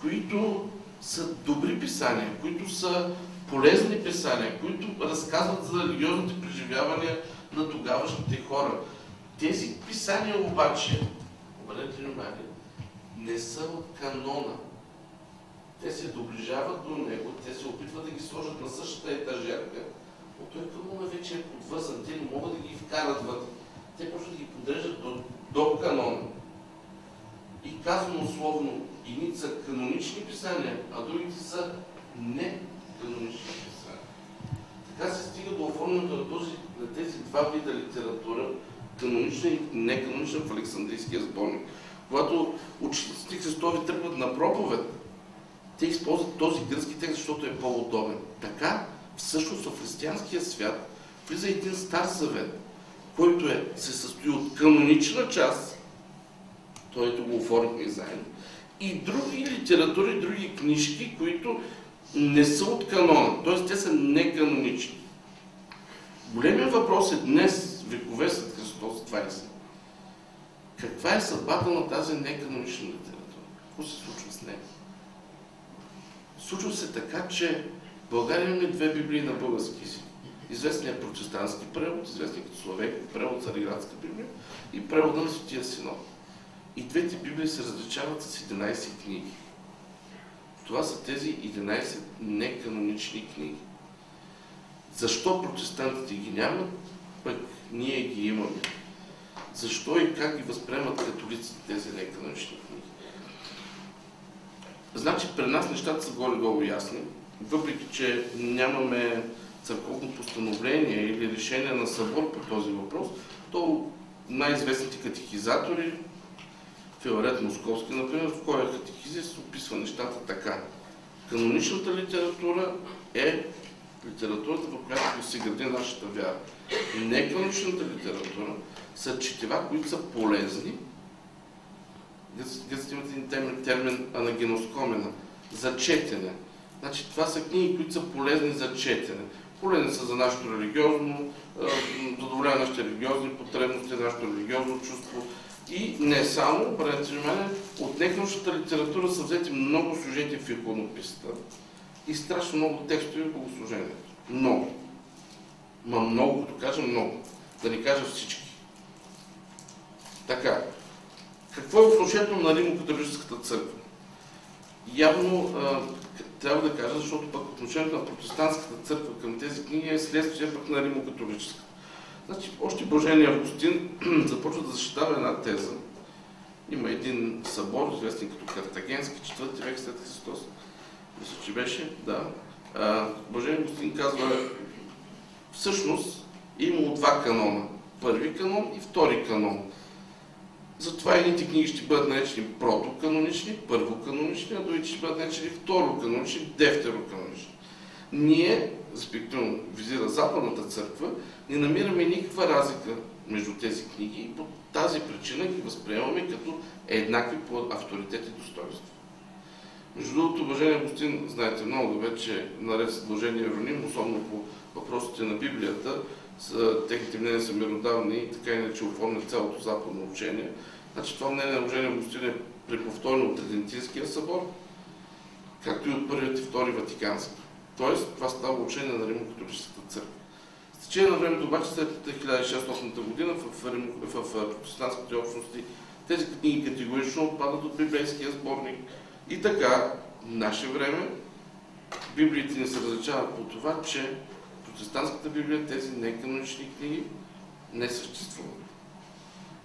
които са добри писания, които са полезни писания, които разказват за религиозните преживявания на тогавашните хора. Тези писания обаче, обърнете внимание, не са от канона. Те се доближават до него, те се опитват да ги сложат на същата етажерка, но той канона вече е подвързан, те не могат да ги вкарат вътре. Те просто ги подреждат до, до канона. И казано условно, едни са канонични писания, а другите са не канонични писания. Така се стига до оформянето на, на тези два вида литература, канонична и неканонична в Александрийския сборник. Когато учителите Христови тръгват на проповед, те използват този гръцки текст, защото е по-удобен. Така, всъщност в християнския свят влиза един стар завет, който е, се състои от канонична част, той го оформихме заедно, и други литератури, други книжки, които не са от канона, т.е. те са неканонични. Големият въпрос е днес, векове след Христос 20. Каква е съдбата на тази неканонична литература? Какво се случва с нея? Случва се така, че в България имаме две библии на български език. Известният протестантски превод, известният като Словек, превод Цариградска библия и превода на Светия Синод. И двете библии се различават с 11 книги. Това са тези 11 неканонични книги. Защо протестантите ги нямат, пък ние ги имаме? Защо и как ги възприемат католиците тези неканонични книги? Значи, при нас нещата са горе-долу ясни, въпреки че нямаме църковно постановление или решение на събор по този въпрос, то най-известните катехизатори, Филарет Московски, например, в кой катехизис описва нещата така. Каноничната литература е литературата, в която се гради нашата вяра. Неканоничната литература са четива, които са полезни. Гръците имат един термин, термин анагеноскомена, за четене. Значи това са книги, които са полезни за четене. Полезни са за нашето религиозно, задоволяване нашите религиозни потребности, нашето религиозно чувство. И не само, обърнете внимание, от некнощната литература са взети много сюжети в иконописта и страшно много текстове в богослужението. Много. Ма много, като кажа много. Да не кажа всички. Така. Какво е отношението на Римо-католическата църква? Явно а, трябва да кажа, защото пък отношението на протестантската църква към тези книги е следствие пък на Римо-католическата. Значи, още Божения Августин [CLEARS THROAT] започва да защитава една теза. Има един събор, известен като Картагенски, четвърти век след Христос. Мисля, че беше, да. Божен Августин казва, всъщност е имало два канона. Първи канон и втори канон. Затова едните книги ще бъдат наречени протоканонични, първоканонични, а другите ще бъдат наречени второканонични, дефтероканонични. Ние, респективно визира Западната църква, не намираме никаква разлика между тези книги и по тази причина ги възприемаме като еднакви по авторитет и достоинство. Между другото, уважение Агустин, знаете много добре, че наред с Блажение Ироним, особено по въпросите на Библията, техните мнения са миродавни и така иначе оформят цялото западно учение. Значи това мнение на Блажение Агустин е преповторено от Тридентинския събор, както и от първият и втори Ватикански. Тоест, това става учение на Римо-католическата църква. С течение на времето обаче след 1600 година в, в, в протестантските общности тези книги категорично отпадат от библейския сборник. И така, в наше време, библиите ни се различават по това, че протестантската библия, тези неканонични книги, не съществуват.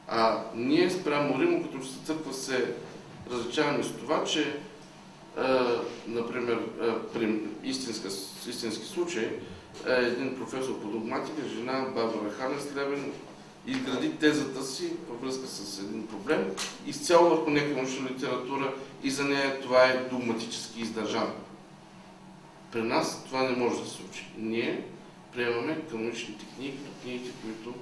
А ние спрямо Римо, като църква се различаваме с това, че например, при истинска, истински случай, един професор по догматика, жена Барбара Ханес Левен, изгради тезата си във връзка с един проблем, изцяло върху научна литература и за нея това е догматически издържано. При нас това не може да се случи. Ние приемаме каноничните книги, книгите, които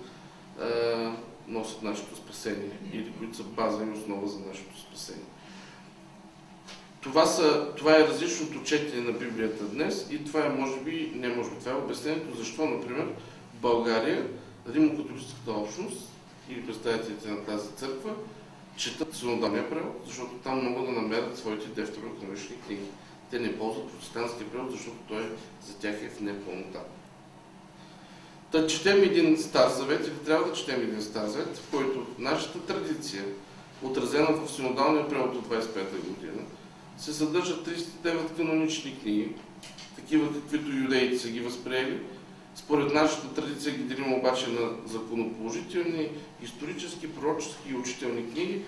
е, носят нашето спасение или които са база и основа за нашето спасение. Това, са, това е различното четене на Библията днес и това е, може би, не може би, това е обяснението защо, например, в България Римокатолическата общност или представителите на тази църква четат синодалния превод, защото там могат да намерят своите дефтероекономични книги. Те не ползват протестантския превод, защото той за тях е в непълнота. Та четем един стар завет или трябва да четем един стар завет, в който нашата традиция, отразена в синодалния превод от 25-та година, се съдържат 39 канонични книги, такива каквито юдеите са ги възприели. Според нашата традиция ги делим обаче на законоположителни, исторически, пророчески и учителни книги.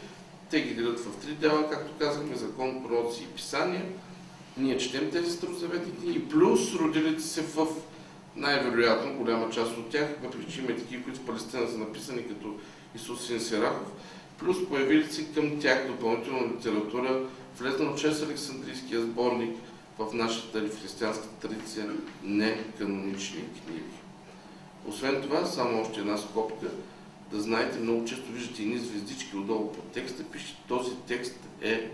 Те ги делят в три дела, както казахме, закон, пророци и писания. Ние четем тези старозаветни книги, плюс родилите се в най-вероятно голяма част от тях, въпреки че има такива, които в Палестина са написани като Исус Син Сирахов, плюс появили се към тях допълнителна литература, влезнал чрез Александрийския сборник в нашата или в християнската традиция не канонични книги. Освен това, само още една скопка, да знаете, много често виждате едни звездички отдолу под текста, пише този текст е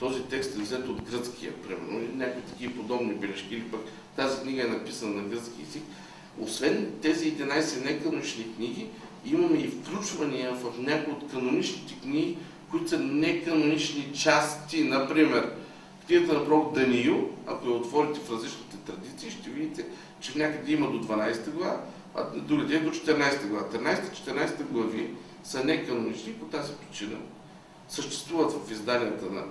този текст е взет от гръцкия, примерно, или някакви такива подобни бележки, или пък тази книга е написана на гръцки език. Освен тези 11 неканонични книги, имаме и включвания в някои от каноничните книги, които са неканонични части. Например, книгата на пророк Даниил, ако я отворите в различните традиции, ще видите, че някъде има до 12 глава, а другаде е до 14 глава. 13-14 глави са неканонични по тази причина. Съществуват в изданията на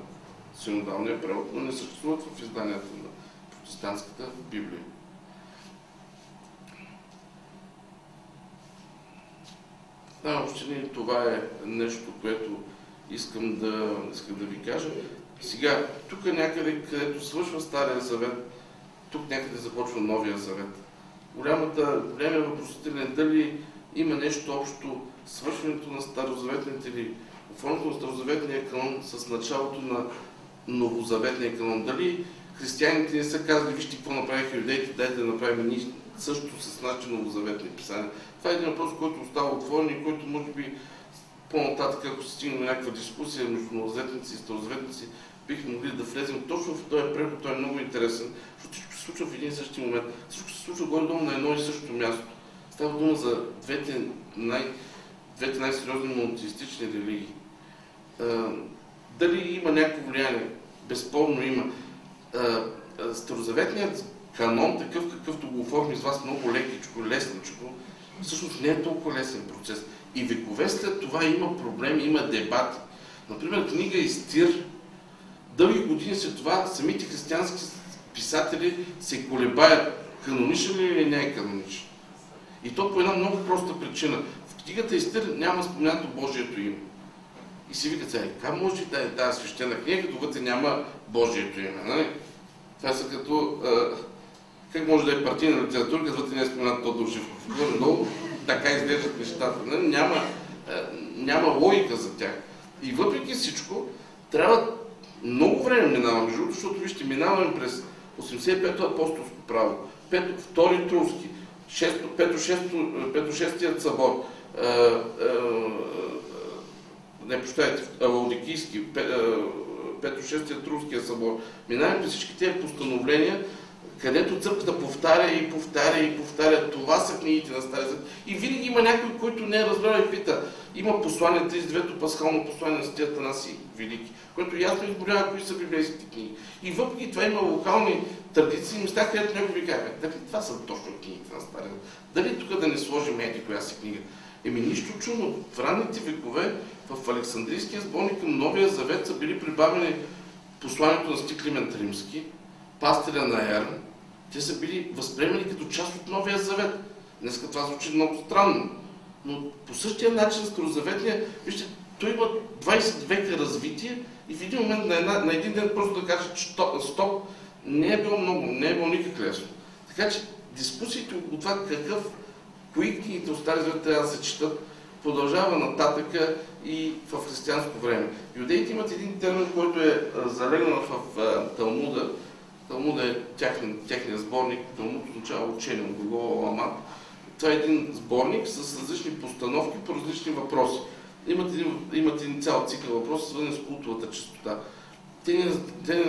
синодалния превод, но не съществуват в изданията на протестантската Библия. Да, общини, това е нещо, което искам да, искам да ви кажа. Сега, тук някъде, където свършва Стария завет, тук някъде започва Новия завет. Голямата, големия въпросителен е дали има нещо общо свършването на старозаветните или оформянето на старозаветния канон с началото на новозаветния канон. Дали християните не са казали, вижте какво направиха юдеите, дайте да направим ние също с нашите новозаветни писания. Това е един въпрос, който остава отворен и който може би по-нататък, ако се стигне някаква дискусия между новозаветници и старозаветници, бихме могли да влезем точно в този преход. Той е много интересен, защото всичко се случва в един и същи момент. Всичко се случва горе-долу на едно и също място. Става дума за двете, най- двете най-сериозни монотеистични религии. дали има някакво влияние? Безспорно има. старозаветният канон, такъв какъвто го оформи с вас много лекичко, лесничко, всъщност не е толкова лесен процес. И векове след това има проблеми, има дебати. Например, книга Истир, дълги години след това самите християнски писатели се колебаят каноничен ли или не е каноничен. И то по една много проста причина. В книгата Истир няма споменато Божието име. И си викат сега, как може да е тази свещена книга, като вътре няма Божието име? Нали? Това са като... А, как може да е партийна литература, като вътре не е споменат Тодор Живков? Горе-долу така изглеждат нещата. Нали? Няма, а, няма логика за тях. И въпреки всичко, трябва много време минава, между другото, защото вижте, минаваме през 85-то апостолско право, пето, втори Труски, пето-шестият събор, не прощайте, Лаудикийски, пето-шестият Руския събор. Минаваме през всички тези постановления, където църквата повтаря и повтаря и повтаря. Това са книгите на Стария Завет. И винаги има някой, който не е разбрал и пита. Има послание, 39-то пасхално послание на Светията Наси Велики, което ясно изборява кои са библейските книги. И въпреки това има локални традиции, места, където някой ви казва, дали това са точно книгите на Стария Завет. Дали тук да не сложим еди коя си книга. Еми нищо чудно. В ранните векове в Александрийския сборник към Новия Завет са били прибавени посланието на Стик Климент Римски, пастиря на Ерн. Те са били възприемани като част от Новия Завет. Днеска това звучи много странно. Но по същия начин Старозаветния, вижте, той има 20 века развитие и в един момент на, една, на един ден просто да каже, че стоп, не е било много, не е било никак лесно. Така че дискусиите от това какъв, кои книгите от Стария Завет трябва да се четат, продължава нататъка и в християнско време. Юдеите имат един термин, който е залегнал в Талмуда. Талмуда е техния сборник. Талмуд означава учение глагола Ламат. Това е един сборник с различни постановки по различни въпроси. Имат един, имат един цял цикъл въпроси, свързани с култовата чистота. Те не, те,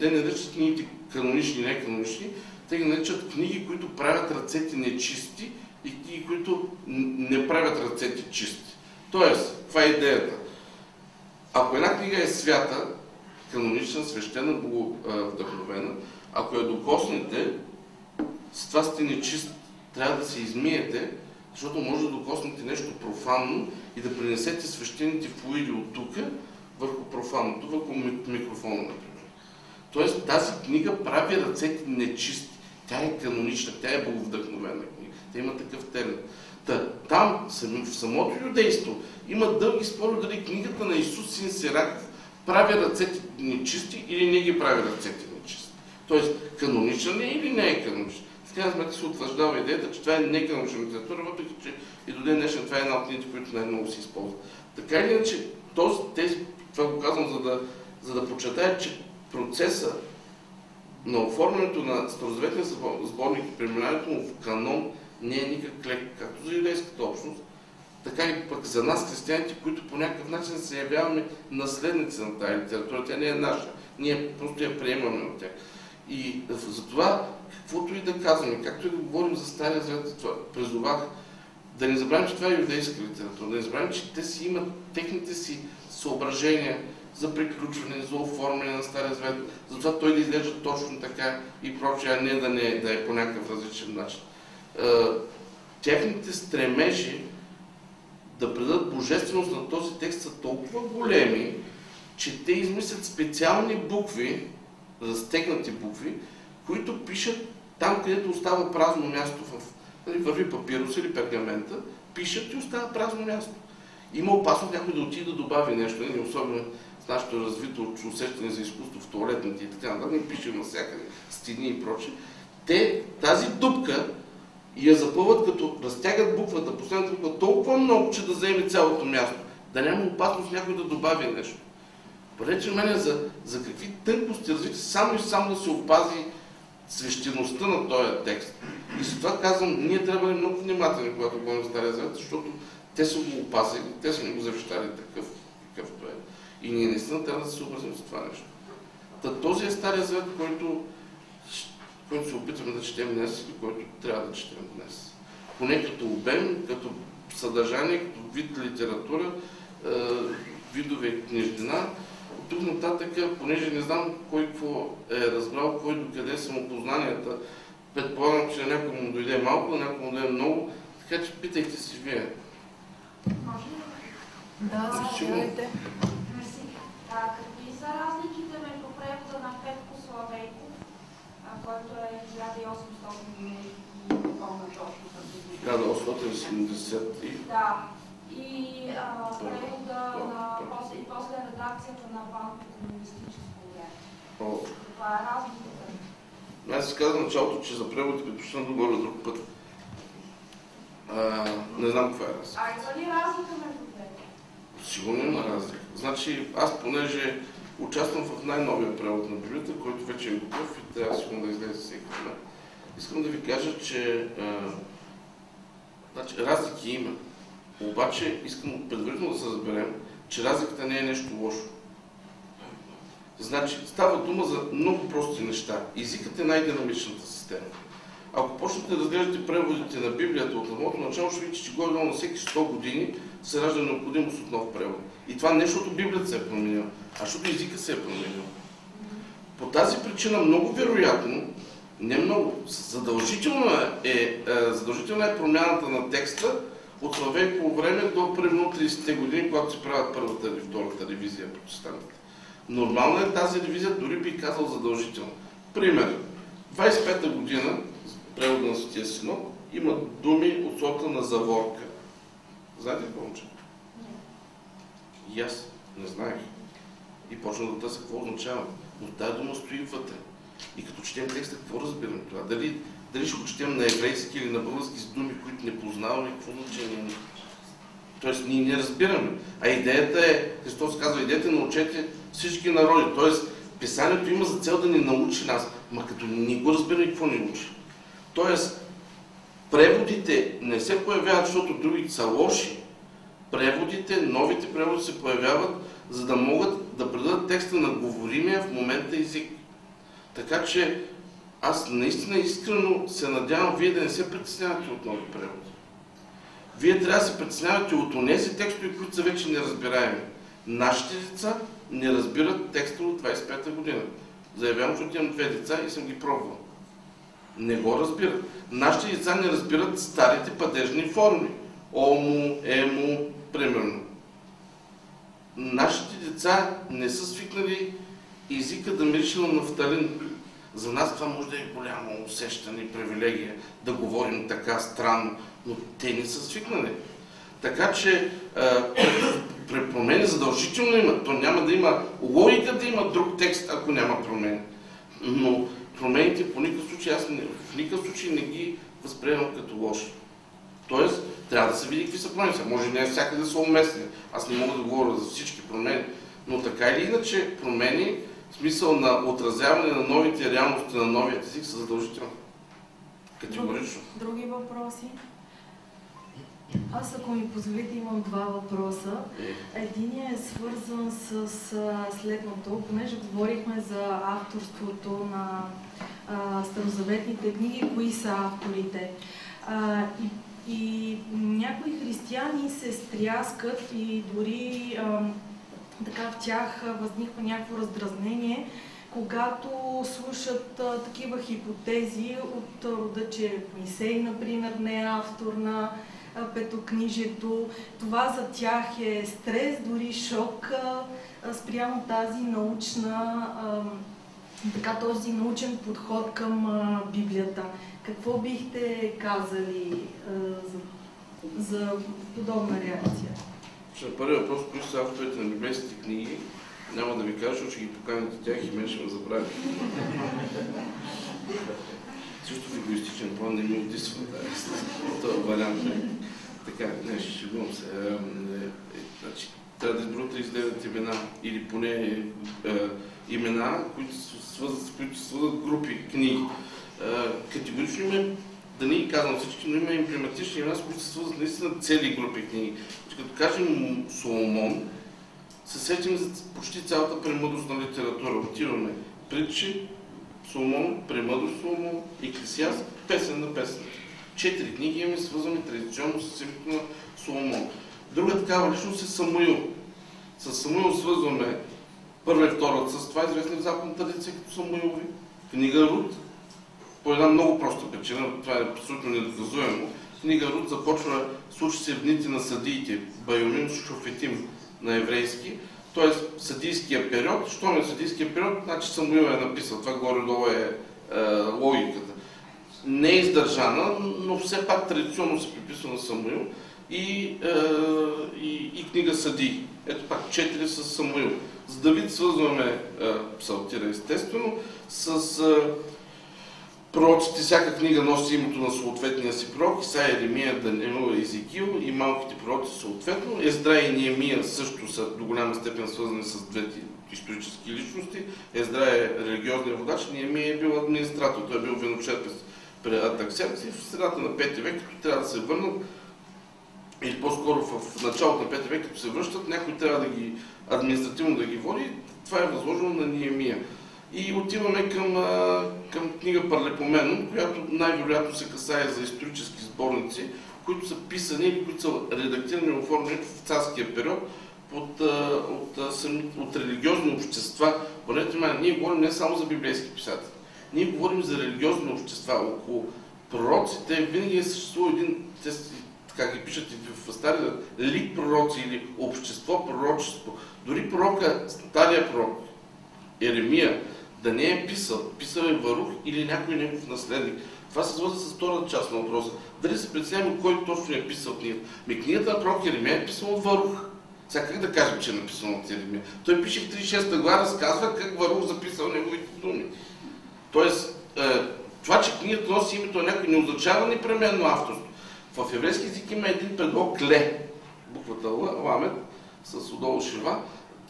те не наричат книгите канонични и неканонични, те ги наричат книги, които правят ръцете нечисти и книги, които не правят ръцете чисти. Тоест, това е идеята. Ако една книга е свята, канонична, свещена, вдъхновена, ако я докоснете, с това сте нечист. Трябва да се измиете, защото може да докоснете нещо профанно и да принесете свещените флуиди от тук върху профанното, върху микрофона, например. Тоест тази книга прави ръцете нечисти. Тя е канонична, тя е боговдъхновена книга. Тя има такъв термин. Та, там, в самото юдейство, има дълги спори дали книгата на Исус Син Сираков прави ръцете нечисти или не ги прави ръцете нечисти. Тоест, канонична ли е или не е канонична? В крайна сметка се утвърждава идеята, че това е неканонична литература, въпреки че и до ден днешен това е една от книгите, които най-много се използват. Така или иначе, този, тези, това го казвам, за да, за да почетая, че процеса на оформянето на старозаветния сборник и преминаването му в канон не е никак лек, както за юдейската общност, така и пък за нас, християните, които по някакъв начин се явяваме наследници на тази литература. Тя не е наша. Ние просто я приемаме от тях. И затова, каквото и да казваме, както и да говорим за Стария Завет, призовах да не забравим, че това е юдейска литература, да не забравим, че те си имат техните си съображения за приключване, за оформяне на Стария Завет, затова той да изглежда точно така и прочее, а не да, не да е по някакъв различен начин. Техните стремежи да предадат божественост на този текст са толкова големи, че те измислят специални букви, разтегнати букви, които пишат там, където остава празно място в нали, върви папирус или пергамента, пишат и остава празно място. Има опасност някой да отиде да добави нещо, не, нали, особено с нашето развито усещане за изкуство в туалетните и така нататък, не пишем навсякъде, стени и прочее. Те тази дупка я запълват като разтягат буквата, последната буква толкова много, че да заеме цялото място. Да няма опасност някой да добави нещо. Порече мене за, за какви тънкости развити, само и само да се опази свещеността на този текст. И затова казвам, ние трябва да много внимателни, когато говорим за Стария Завет, защото те са го опазили, те са го завещали такъв, какъвто е. И ние наистина трябва да се съобразим с това нещо. Та този е Стария Завет, който, който се опитваме да четем днес и който трябва да четем днес. Поне като обем, като съдържание, като вид литература, е, видове книжнина, тук нататък, понеже не знам кой какво е разбрал, кой докъде са му познанията, предполагам, че някой му дойде малко, някой му дойде много, така че питайте си вие. Може ли? Да, заповядайте. Какви са разликите между превода на Петко Славейков, който е 1800 и не помня точно 1870 Да, и а, превода на, после, и после редакцията на банкото лингвистическо време. Това е разликата. Аз казах началото, че за превод предпочитам да говоря друг път. А, не знам каква е разлика. А има ли разлика между двете? Сигурно има разлика. Значи, аз понеже участвам в най-новия превод на Библията, който вече е готов и трябва сигурно да излезе всеки момент. Искам да ви кажа, че а, значи, разлики има. Обаче искам предварително да се разберем, че разликата не е нещо лошо. Значи, става дума за много прости неща. Езикът е най-динамичната система. Ако почнете да разглеждате преводите на Библията от самото начало, ще видите, че горе на всеки 100 години се ражда необходимост от нов превод. И това не защото Библията се е променила, а защото езикът се е променил. По тази причина много вероятно, не много, задължителна е, е, задължителна е промяната на текста от по време до примерно 30-те години, когато се правят първата или втората ревизия протестантите. Нормална е тази ревизия, дори би казал задължително. Пример. 25-та година, превод на Светия Синод, има думи от сорта на заворка. Знаете какво момче? И аз не знаех. И почна да търся какво означава. Но тази дума стои вътре. И като четем текста, какво разбираме това? Дали дали ще го четем на еврейски или на български с думи, които не познаваме, какво значение има. Тоест, ние не разбираме. А идеята е, Христос казва, идете научете всички народи. Тоест, писанието има за цел да ни научи нас, ма като не го разбираме, какво ни учи. Тоест, преводите не се появяват, защото другите са лоши. Преводите, новите преводи се появяват, за да могат да предадат текста на говоримия в момента език. Така че аз наистина искрено се надявам вие да не се притеснявате от нови преводи. Вие трябва да се притеснявате от тези текстове, които са вече неразбираеми. Нашите деца не разбират текста от 25-та година. Заявявам, че имам две деца и съм ги пробвал. Не го разбират. Нашите деца не разбират старите падежни форми. Омо, емо, примерно. Нашите деца не са свикнали езика да мирише на нафталин. За нас това може да е голямо усещане привилегия да говорим така странно, но те не са свикнали. Така че при промени задължително има. То няма да има логика да има друг текст, ако няма промени. Но промените по никакъв случай, аз в никакъв случай не ги възприемам като лоши. Тоест, трябва да се види какви са промени. Може не всякъде да са уместни. Аз не мога да говоря за всички промени. Но така или иначе, промени смисъл на отразяване на новите реалности на новия език са задължителни. Категорично. Други въпроси? Аз, ако ми позволите, имам два въпроса. Е. Единият е свързан с следното, понеже говорихме за авторството на а, старозаветните книги, кои са авторите. А, и, и някои християни се стряскат и дори а, така в тях възниква някакво раздразнение, когато слушат а, такива хипотези от рода, че Мисей, например, не е автор на а, петокнижието. Това за тях е стрес, дори шок а, спрямо тази научна, така този научен подход към Библията. Какво бихте казали за, за подобна реакция? Първият въпрос, кои са авторите на библейските книги, няма да ви кажа, защото ще ги поканите тях и мен ще ме забрави. Също в егоистичен план не ми отисва този вариант. Така, не, ще шегувам се. Е, е, значи, трябва да изберат 39 имена или поне е, имена, които свързват, които свързват групи книги. Категорично ме да не ги казвам всички, но има имплематични имена, с които се свързват наистина цели групи книги. Като кажем Соломон, се сетим за почти цялата премъдрост на литература. Отиваме притчи, Соломон, премъдрост Соломон, Еклесиаст, песен на песен. Четири книги имаме свързани традиционно с името на Соломон. Друга такава личност е Самуил. С Самуил свързваме първа и втора с това известни в западната традиция като Самуилови. Книга Руд, по една много проста причина, това е абсолютно недоказуемо. Книга Руд започва, случи се в дните на съдиите, Байомим Шофетим на еврейски, т.е. съдийския период. Що е съдийския период? Значи Самуил е написал, това горе-долу е, е логиката. Не е издържана, но все пак традиционно се приписва на Самуил и, е, и, и книга Съди. Ето пак четири с Самуил. С Давид свързваме е, псалтира естествено, с е, Пророците, всяка книга носи името на съответния си пророк, Исаия, Еремия, Даниил, Езекил и малките пророци съответно. Ездра и Ниемия също са до голяма степен свързани с двете исторически личности. Ездра е религиозния водач, Ниемия е бил администратор, той е бил виночерпец при и в средата на 5 век, като трябва да се върнат, или по-скоро в началото на 5 век, като се връщат, някой трябва да ги административно да ги води, това е възложено на Ниемия. И отиваме към, към книга Парлепомено, която най-вероятно се касае за исторически сборници, които са писани или които са редактирани и оформени в царския период от, от, от, от религиозни общества. Бъдете ме, ние говорим не само за библейски писатели. Ние говорим за религиозни общества. Около пророците винаги е съществува един, те, така ги пишат и в стария лик пророци или общество пророчество. Дори пророка, стария пророк, Еремия, да не е писал, писал е Варух или някой негов наследник. Това се свързва с втората част на въпроса. Дали се преценява кой точно е писал книгата? Ми книгата на пророк Еремия е писал от Варух. Сега как да кажем, че е написано от Еремия? Той пише в 36 глава, разказва как Варух записал неговите думи. Тоест, е, това, че книгата носи името на някой, не означава непременно авторство. В еврейски език има един предлог ле, буквата ламет, с отдолу шива,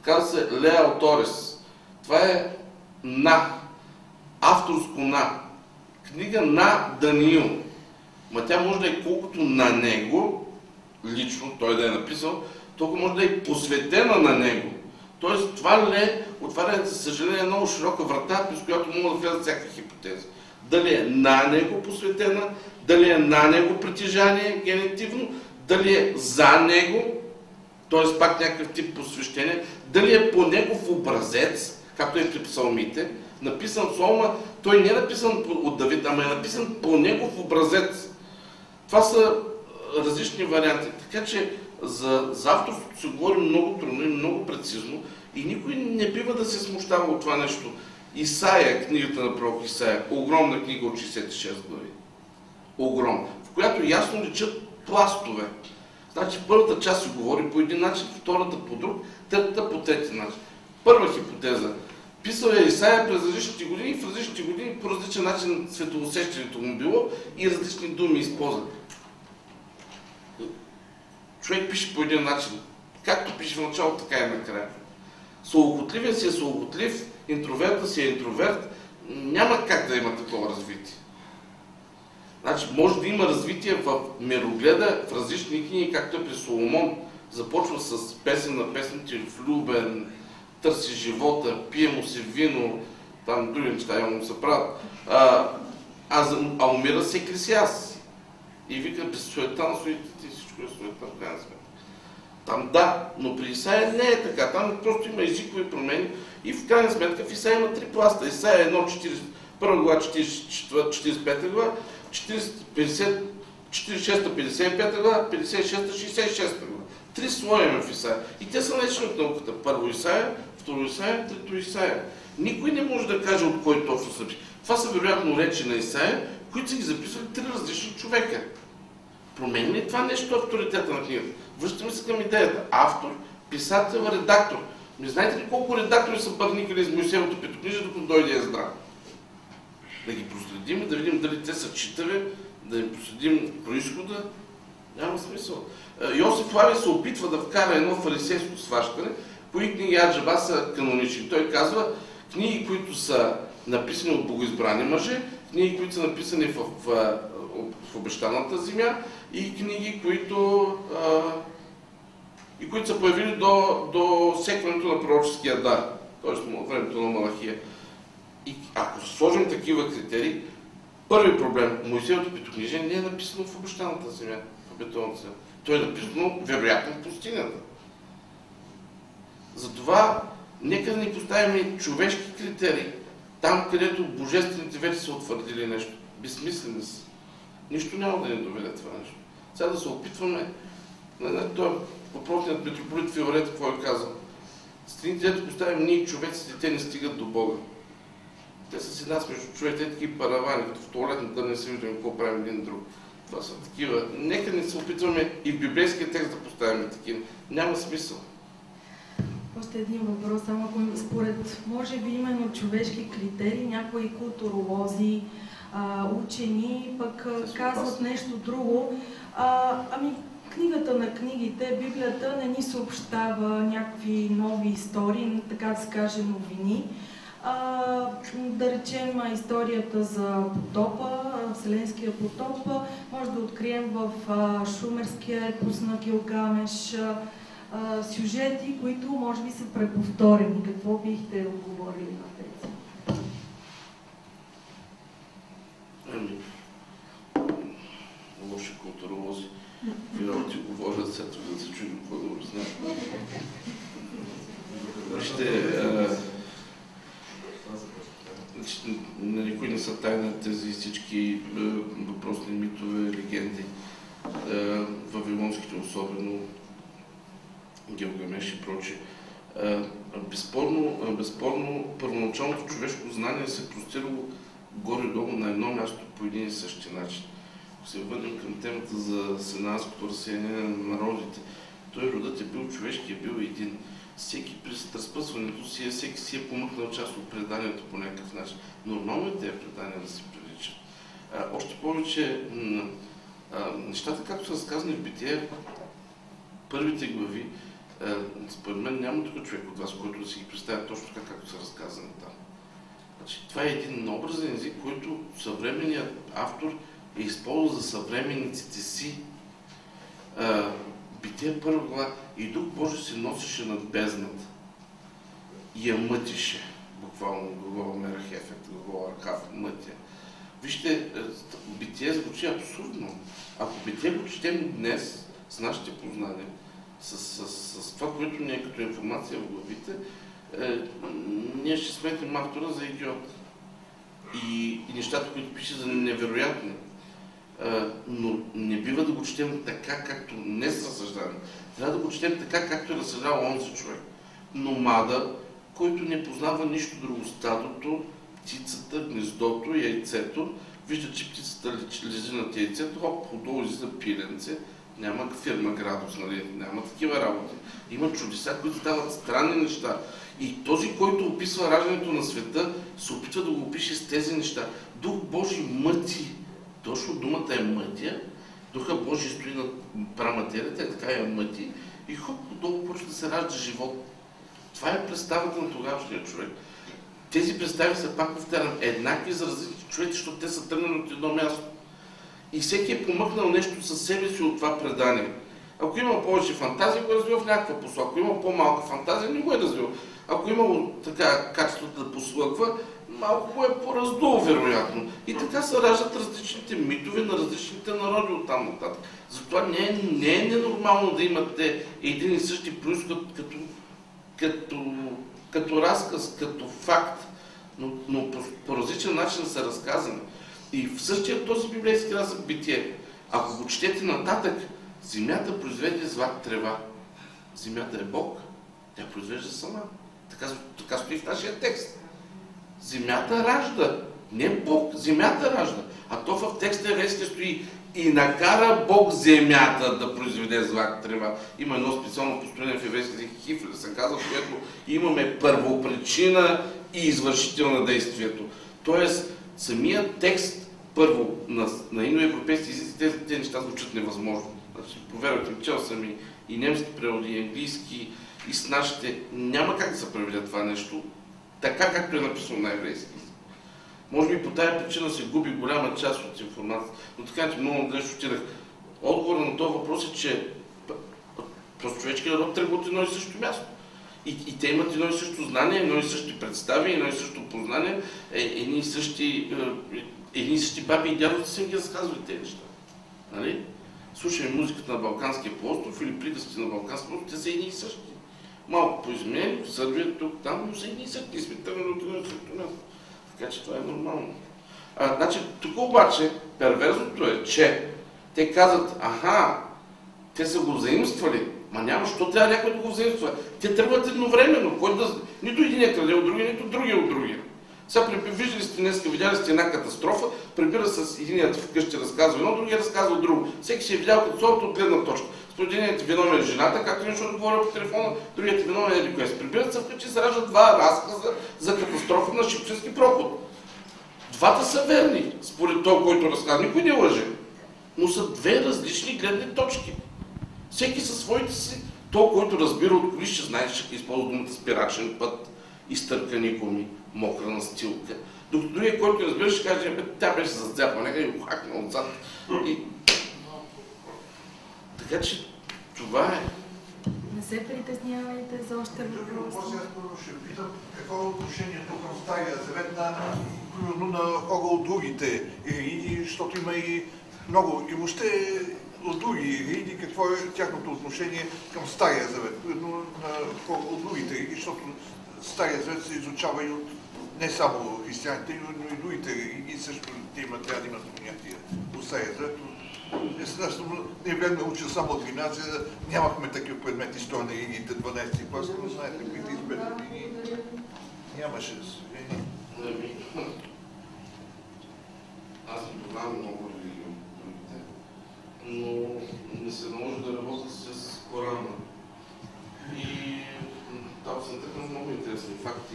казва се Леа Торес. Това е на, авторско на, книга на Даниил. Ма тя може да е колкото на него, лично, той да е написал, толкова може да е посветена на него. Тоест, това ле отваря, за съжаление, много широка врата, през която могат да влязат всяка хипотеза. Дали е на него посветена, дали е на него притежание генетивно, дали е за него, т.е. пак някакъв тип посвещение, дали е по негов образец, както е при псалмите, написан псалма, той не е написан от Давид, ама е написан по негов образец. Това са различни варианти. Така че за, за авторството се говори много трудно и много прецизно и никой не бива да се смущава от това нещо. Исаия, книгата на пророк Исаия, огромна книга от 66 глави. Огромна. В която ясно личат пластове. Значи първата част се говори по един начин, втората по друг, третата по трети начин. Първа хипотеза. Писал е Исаия през различните години и в различните години по различен начин светоусещането му било и различни думи използват. Човек пише по един начин. Както пише в началото, така и накрая. Слоготливен си е Значи може да има развитие в мирогледа в различни книги, както е при Соломон. Започва с песен на песните Влюбен, търси живота, пие му се вино, там други неща му се правят. А, а, а умира се Крисиас. И вика, без суета на суетите всичко е суета, в крайна сметка. Там да, но при Исаия не е така. Там просто има езикови промени и в крайна сметка в Исаия има три пласта. Исаия 1, 40, първа глава, 45 глава, 46-55 глава, 56-66 глава. Три слоя има в Исаия. И те са наречени от науката. Първо Исаия, второ Исаия, трето Исаия. Никой не може да каже от кой точно са Това са вероятно речи на Исаия, които са ги записали три различни човека. Промени ли това нещо авторитета на книгата? Връщаме се към идеята. Автор, писател, редактор. Не знаете ли колко редактори са бърникали из Моисеевото петокнижие, докато дойде е здрав? Да ги проследим, да видим дали те са читави, да им проследим происхода. Няма смисъл. Е, Йосиф Лави се опитва да вкара едно фарисейско сващане, кои книги Аджаба са канонични. Той казва, книги, които са написани от богоизбрани мъже, книги, които са написани в, в, в обещаната земя и книги, които, а, и които са появили до, до секването на пророческия дар, т.е. времето на Малахия. И ако сложим такива критерии, първи проблем, Моисеевото петокнижие не е написано в обещаната земя, в земя. То е написано, вероятно, в пустинята. Затова, нека да ни поставим човешки критерии. Там, където божествените вече са утвърдили нещо. Безсмислени са. Нищо няма да ни доведе това нещо. Сега да се опитваме, той въпросният митрополит Филарет, какво е казал? Страните, дето поставим ние човеците, те не стигат до Бога. Те са си нас между човек, те такива паравани, като в туалетната не се виждаме какво правим един друг. Това са такива. Нека не се опитваме и в библейския текст да поставяме такива. Няма смисъл. Още един въпрос, само ако според, може би именно човешки критерии, някои културолози, а, учени пък казват нещо друго. А, ами, книгата на книгите, Библията не ни съобщава някакви нови истории, така да се каже новини. А, да речем историята за потопа, Вселенския потоп, може да открием в а, Шумерския епос на Гилгамеш, а, сюжети, които може би са преповторени. Какво бихте отговорили на тези? Ами, лоши културолози. Финал ти говорят, след да се чуем какво да знаят. Вижте, на никой не са тайна тези всички въпросни митове, легенди. Вавилонските особено Гилгамеш и прочие. Безспорно, безспорно, първоначалното човешко знание се простирало горе-долу на едно място по един и същи начин. Ако се върнем към темата за сенанското разсеяние на народите, той родът е бил човешки, е бил един. Всеки през разпъсването си, е, всеки си е помъкнал част от преданието по някакъв начин. Нормално е тези предания да се приличат. Още повече, нещата, както са разказани в битие, първите глави, е, според мен няма тук човек от вас, който да си ги представя точно така, както са разказани там. Значи, това е един образен език, който съвременният автор е използвал за съвременниците си. А, битие първа глава и Дух Божий се носеше над бездната и я мътише, буквално глагола Мерах ефект, глагола Архав, мътя. Вижте, е, битие звучи абсурдно. Ако битие го четем днес с нашите познания, с, с, с това, което ни е като информация в главите, е, ние ще сметнем автора за идиот. И, и нещата, които пише за невероятни. Е, но не бива да го четем така, както не са разсъждани. Трябва да го четем така, както е разсъждал онзи човек. Номада, който не познава нищо друго. Стадото, птицата, гнездото, яйцето. Вижда, че птицата лежи на яйцето, хоп, отдолу излиза пиленце няма фирма градус, нали? няма такива работи. Има чудеса, които стават странни неща. И този, който описва раждането на света, се опитва да го опише с тези неща. Дух Божий мъти. Точно думата е мътя. Духа Божий стои на праматерията, така я мъти. И хоп, отдолу почва да се ражда живот. Това е представата на тогавашния човек. Тези представи са, пак повтарям, еднакви за различни човеци, защото те са тръгнали от едно място. И всеки е помъкнал нещо със себе си от това предание. Ако има повече фантазия, го е развил в някаква посока. Ако има по-малка фантазия, не го е развил. Ако има така качеството да послъгва, малко го е пораздул, вероятно. И така се раждат различните митове на различните народи от там нататък. Затова не е, не е ненормално да имате един и същи происход като, като, като разказ, като факт, но, но по, по различен начин са разказани. И в същия този библейски разък битие, ако го четете нататък, земята произведе злат трева. Земята е Бог, тя произвежда сама. Така, така стои в нашия текст. Земята ражда. Не Бог, земята ражда. А то в текста еврейски стои и накара Бог земята да произведе злак трева. Има едно специално построение в еврейски език Хифли, се казва, в което имаме първопричина и извършител на действието. Тоест, самият текст, първо, на, на иноевропейски езици, тези, тези неща звучат невъзможно. Значи, повярвайте, чел съм и, и немски преводи, и английски, и с нашите. Няма как да се преведе това нещо така, както е написано на еврейски. Може би по тая причина се губи голяма част от информацията. Но така че много далеч отидах. Отговор на този въпрос е, че просто човешкият род тръгва от едно и също място. И, и те имат едно и също знание, едно и същи представи, едно и също познание, е, едни и същи, е, едни и същи баби и дядовци са им ги разказвали тези неща. Нали? Слушаме музиката на Балканския полуостров или приказки на Балканския полуостров, те са едни и същи. Малко по-изменени, в Сърбия, тук, там, но са едни и същи. Сме тръгнали от едно и също място. Така че това е нормално. А, значи, тук обаче, перверзното е, че те казват, аха, те са го заимствали, ма няма, що трябва някой да го взаимства. Те тръгват едновременно, който да... Нито един е краде от другия, нито другия от другия. Сега виждали сте днес, видяли сте една катастрофа, прибира с единият вкъщи разказва едно, другия разказва друго. Всеки си е видял катастрофата от гледна точка. Според единият виновен е жената, както нещо да говоря по телефона, другият виновен е Еди Прибират се вкъщи и се два разказа за катастрофа на Шипчински проход. Двата са верни, според това, който разказва. Никой не лъже. Но са две различни гледни точки. Всеки със своите си. То, който разбира от коли, ще знае, ще използва думата спирачен път, изтъркани гуми, мокра настилка. Докато другия, който не разбира, ще каже, тя беше зацепана и го хакна отзад. И... Така че това е. Не се притеснявайте за още въпрос. Аз първо ще питам какво е отношението към Стария завет на, на хора от другите религии, защото има и много, и въобще от други религии, какво е тяхното отношение към Стария завет, но на хора от другите религии, защото Стария завет се изучава и от не само християните, но и другите религии също те имат, трябва да имат понятие от Стария завет. Естествено, ние бяхме учили само от гимназия, нямахме такива предмети, история на религиите 12 клас, но знаете, които изпет години нямаше, за съжаление. Аз не познавам много другите, но не се наложи да работя с Корана. И там съм тъкнал много интересни факти.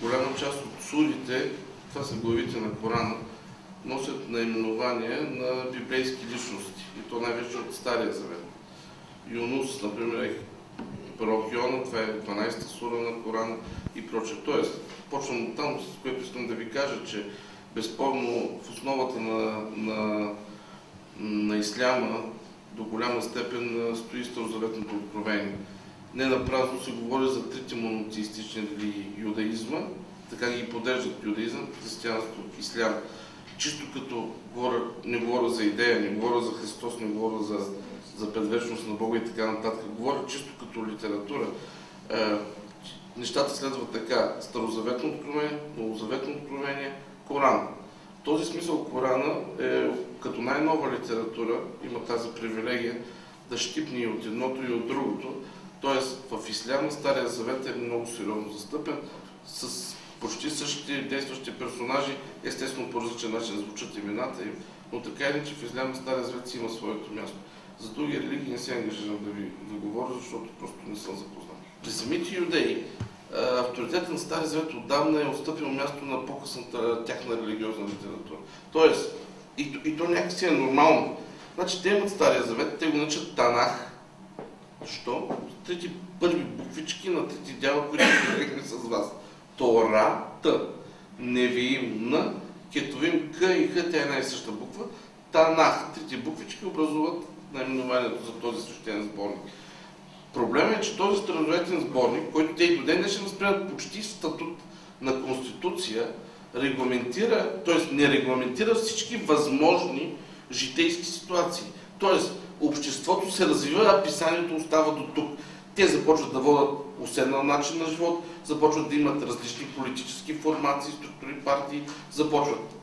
Голяма част от сурите, това са главите на Корана, носят наименование на библейски личности. И то най-вече от Стария Завет. Юнус, например, е пророк Йона, това е 12-та сура на Корана и прочее. Тоест, почвам от там, с което искам да ви кажа, че безспорно в основата на, на, на исляма до голяма степен стои старозаветното откровение. Не на празно се говори за трите монотеистични религии. Юдаизма, така ги поддържат юдаизъм, християнство, ислям. Чисто като говоря, не говоря за идея, не говоря за Христос, не говоря за, за предвечност на Бога и така нататък. Говоря чисто като литература. Е, нещата следват така. Старозаветно откровение, новозаветно откровение, Коран. В този смисъл Корана е като най-нова литература, има тази привилегия да щипни и от едното и от другото. Тоест в Исляма Стария Завет е много сериозно застъпен с почти същите действащи персонажи, естествено по различен начин звучат имената им, но така или че в Исляма Стария Завет си има своето място. За други религии не се ангажирам да ви да говоря, защото просто не съм запознат. При самите юдеи авторитетът на Стария Завет отдавна е отстъпил място на по-късната тяхна религиозна литература. Тоест, и, и то някакси е нормално. Значи те имат Стария Завет, те го наричат Танах. Защо? Трети първи буквички на трети дяла, които говорихме с вас. Тора, Т. Невиим, Н. Кетовим, К и Х, тя е една и съща буква. Танах. Трите буквички образуват наименованието за този свещен сборник. Проблемът е, че този старозаветен сборник, който те и до ден днешен възприемат почти статут на Конституция, регламентира, т.е. не регламентира всички възможни житейски ситуации. Т.е. обществото се развива, а писанието остава до тук. Те започват да водят уседнал начин на живот, започват да имат различни политически формации, структури, партии, започват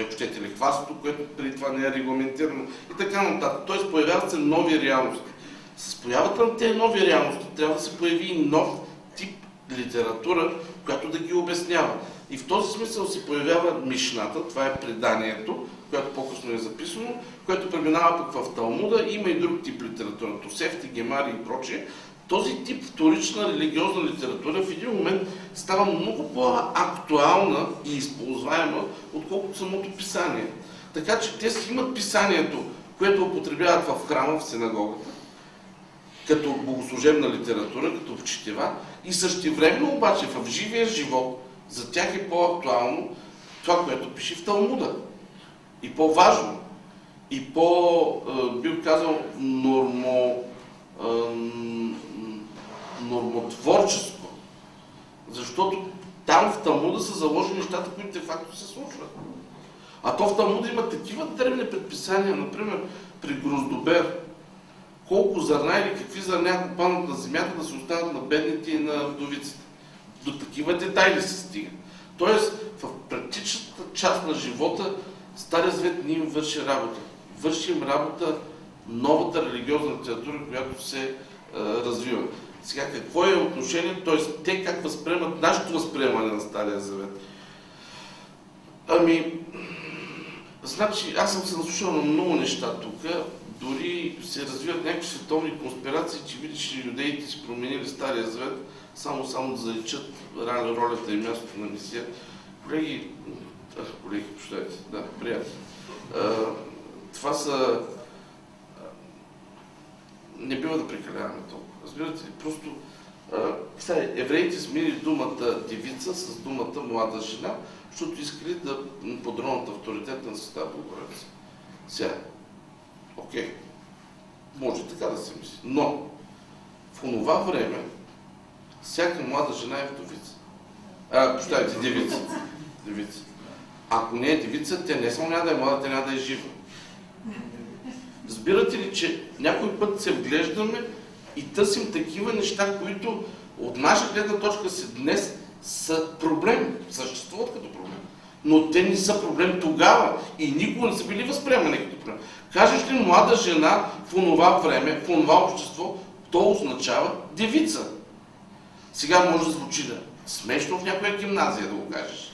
ако щете лихварството, което преди това не е регламентирано и така нататък. Тоест появяват се нови реалности. С появата на тези нови реалности трябва да се появи и нов тип литература, която да ги обяснява. И в този смисъл се появява Мишната, това е преданието, което по-късно е записано, което преминава пък в Талмуда. Има и друг тип литература, Тосефти, Гемари и прочее. Този тип вторична религиозна литература в един момент става много по-актуална и използваема, отколкото самото писание. Така че те си имат писанието, което употребяват в храма, в синагогата, като богослужебна литература, като четива, и същевременно обаче в живия живот за тях е по-актуално това, което пише в Талмуда. И по-важно. И по, бих казал, нормо, нормотворческо. Защото там в Талмуда са заложени нещата, които де факто се случват. А то в Талмуда има такива древни предписания, например, при Гроздобер, колко зърна или какви зърня, ако паднат на земята, да се оставят на бедните и на вдовиците. До такива детайли се стига. Тоест, в практичната част на живота Стария Завет не им върши работа. Върши им работа новата религиозна литература, която се е, развива. Сега, какво е отношението, т.е. те как възприемат нашето възприемане на Стария Завет? Ами, значи, аз съм се наслушал на много неща тук дори се развиват някакви световни конспирации, че видиш, че юдеите си променили Стария Завет, само само да заличат ролята и мястото на мисия. Колеги, а, колеги, прощайте, да, приятели. Това са... Не бива да прекаляваме толкова. Разбирате ли? Просто сега, евреите смили думата девица с думата млада жена, защото искали да подронат авторитет на Света Богородица. Сега, Окей. Може така да се мисли. Но в онова време всяка млада жена е вдовица. А, прощайте, девица. Девица. Ако не е девица, тя не само няма да е млада, тя няма да е жива. Разбирате ли, че някой път се вглеждаме и търсим такива неща, които от наша гледна точка си днес са проблем, съществуват като проблем. Но те не са проблем тогава и никога не са били възприемани като проблем. Кажеш ли млада жена в онова време, в онова общество, то означава девица. Сега може да звучи да смешно в някоя гимназия да го кажеш.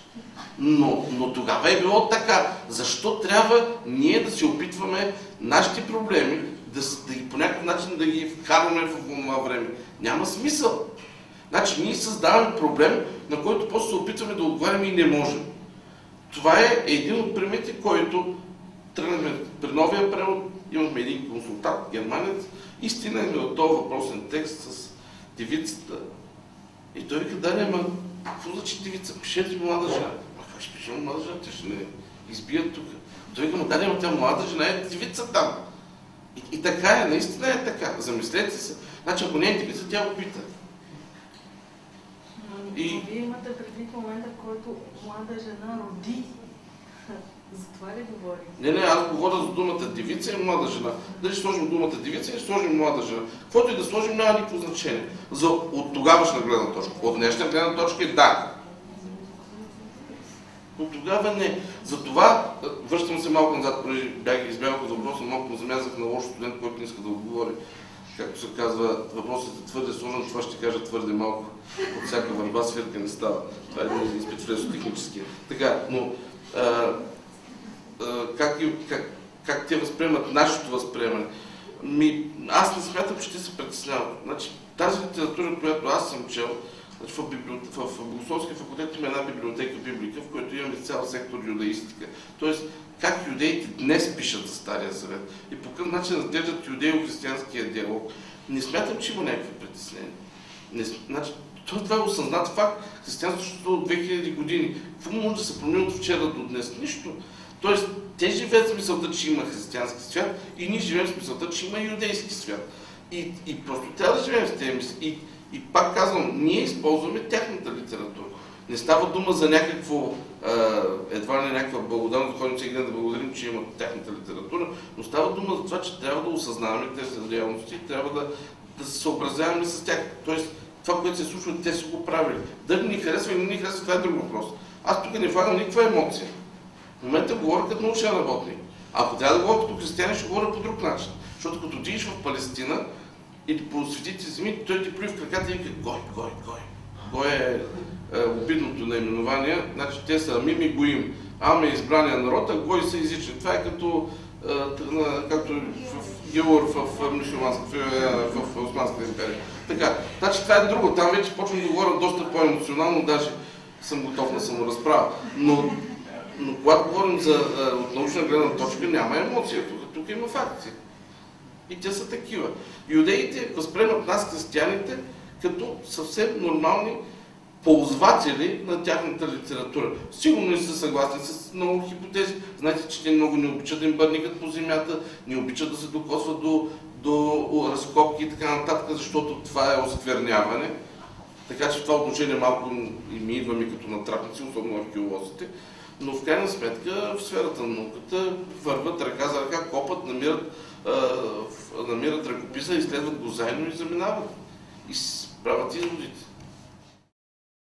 Но, но тогава е било така. Защо трябва ние да се опитваме нашите проблеми да, да по някакъв начин да ги вкарваме в това време? Няма смисъл. Значи ние създаваме проблем, на който после се опитваме да отговаряме и не можем. Това е един от примерите, който тръгнахме при новия превод, имахме един консултант, германец, и стигнахме от този въпросен текст с девицата. И той вика, да, ама, какво значи девица? Пишете млада жена. Ще пишем млада жена? Те ще не избият тук. Той вика, да, ама тя млада жена е девица там. И, и така е, наистина е така. Замислете се. Значи, ако не е девица, тя го пита. И... Вие имате предвид момента, в който млада жена роди [LAUGHS] за това ли говорим? Не, не, аз говоря за думата девица и млада жена. Дали ще сложим думата девица или сложим млада жена. Каквото и да сложим, няма никакво значение. За, от тогавашна гледна точка. От днешна гледна точка е да. Но тогава не. Затова, връщам се малко назад, преди бях избягал от въпроса, малко замязах на лош студент, който не иска да отговори. Както се казва, въпросът е твърде сложен, това ще кажа твърде малко. От всяка върба свирка не става. Това е един изпит технически. Така, но а, как, как, как те възприемат нашето възприемане. Ми, аз не смятам, че те се притесняват. Значи, тази литература, която аз съм чел, в, библиотек, в Богословския факултет има една библиотека Библика, в която имаме цял сектор юдаистика. Тоест, как юдеите днес пишат за Стария Завет и по какъв начин разглеждат юдео-християнския диалог. Не смятам, че има някакви притеснения. Не, значи, това е осъзнат факт. Християнството от 2000 години. Какво може да се промени от вчера до днес? Нищо. Тоест, те живеят с мисълта, че има християнски свят и ние живеем с мисълта, че има юдейски свят. И, и просто трябва да живеем с тези мисли. И, пак казвам, ние използваме тяхната литература. Не става дума за някакво, едва не някаква благодарност, да ходим сега да благодарим, че имат тяхната литература, но става дума за това, че трябва да осъзнаваме тези реалности и трябва да, да се съобразяваме с тях. Тоест, това, което се случва, те са го правили. Дали ни харесва или не ни харесва, това е друг въпрос. Аз тук не влагам никаква емоция. В момента говоря като научен работник. Ако трябва да говоря като християнин, ще говоря по друг начин. Защото като отидеш в Палестина или по светите земи, той ти плюи в краката и вика Гой, Гой, Гой. Гой е, е обидното наименование. Значи те са Амим и Гоим. Ам е избрания народ, а Гой са езични. Това е като, е, както в Геор в, в, в, в, в Османската империя. Така, значи това е друго. Там вече почвам да говоря доста по-емоционално, даже съм готов на саморазправа. Но, но когато говорим за от научна гледна точка, няма емоция. Тук, тук има факти. И те са такива. Юдеите възприемат нас, християните, като съвсем нормални ползватели на тяхната литература. Сигурно не са съгласни с много хипотези. Знаете, че те много не обичат да им бърникат по земята, не обичат да се докосват до, до разкопки и така нататък, защото това е оскверняване. Така че това отношение малко и ми идваме като натрапници, особено археолозите. Но в крайна сметка в сферата на науката върват ръка за ръка, копът, намират, намират ръкописа, изследват го заедно и заминават. И правят изводите.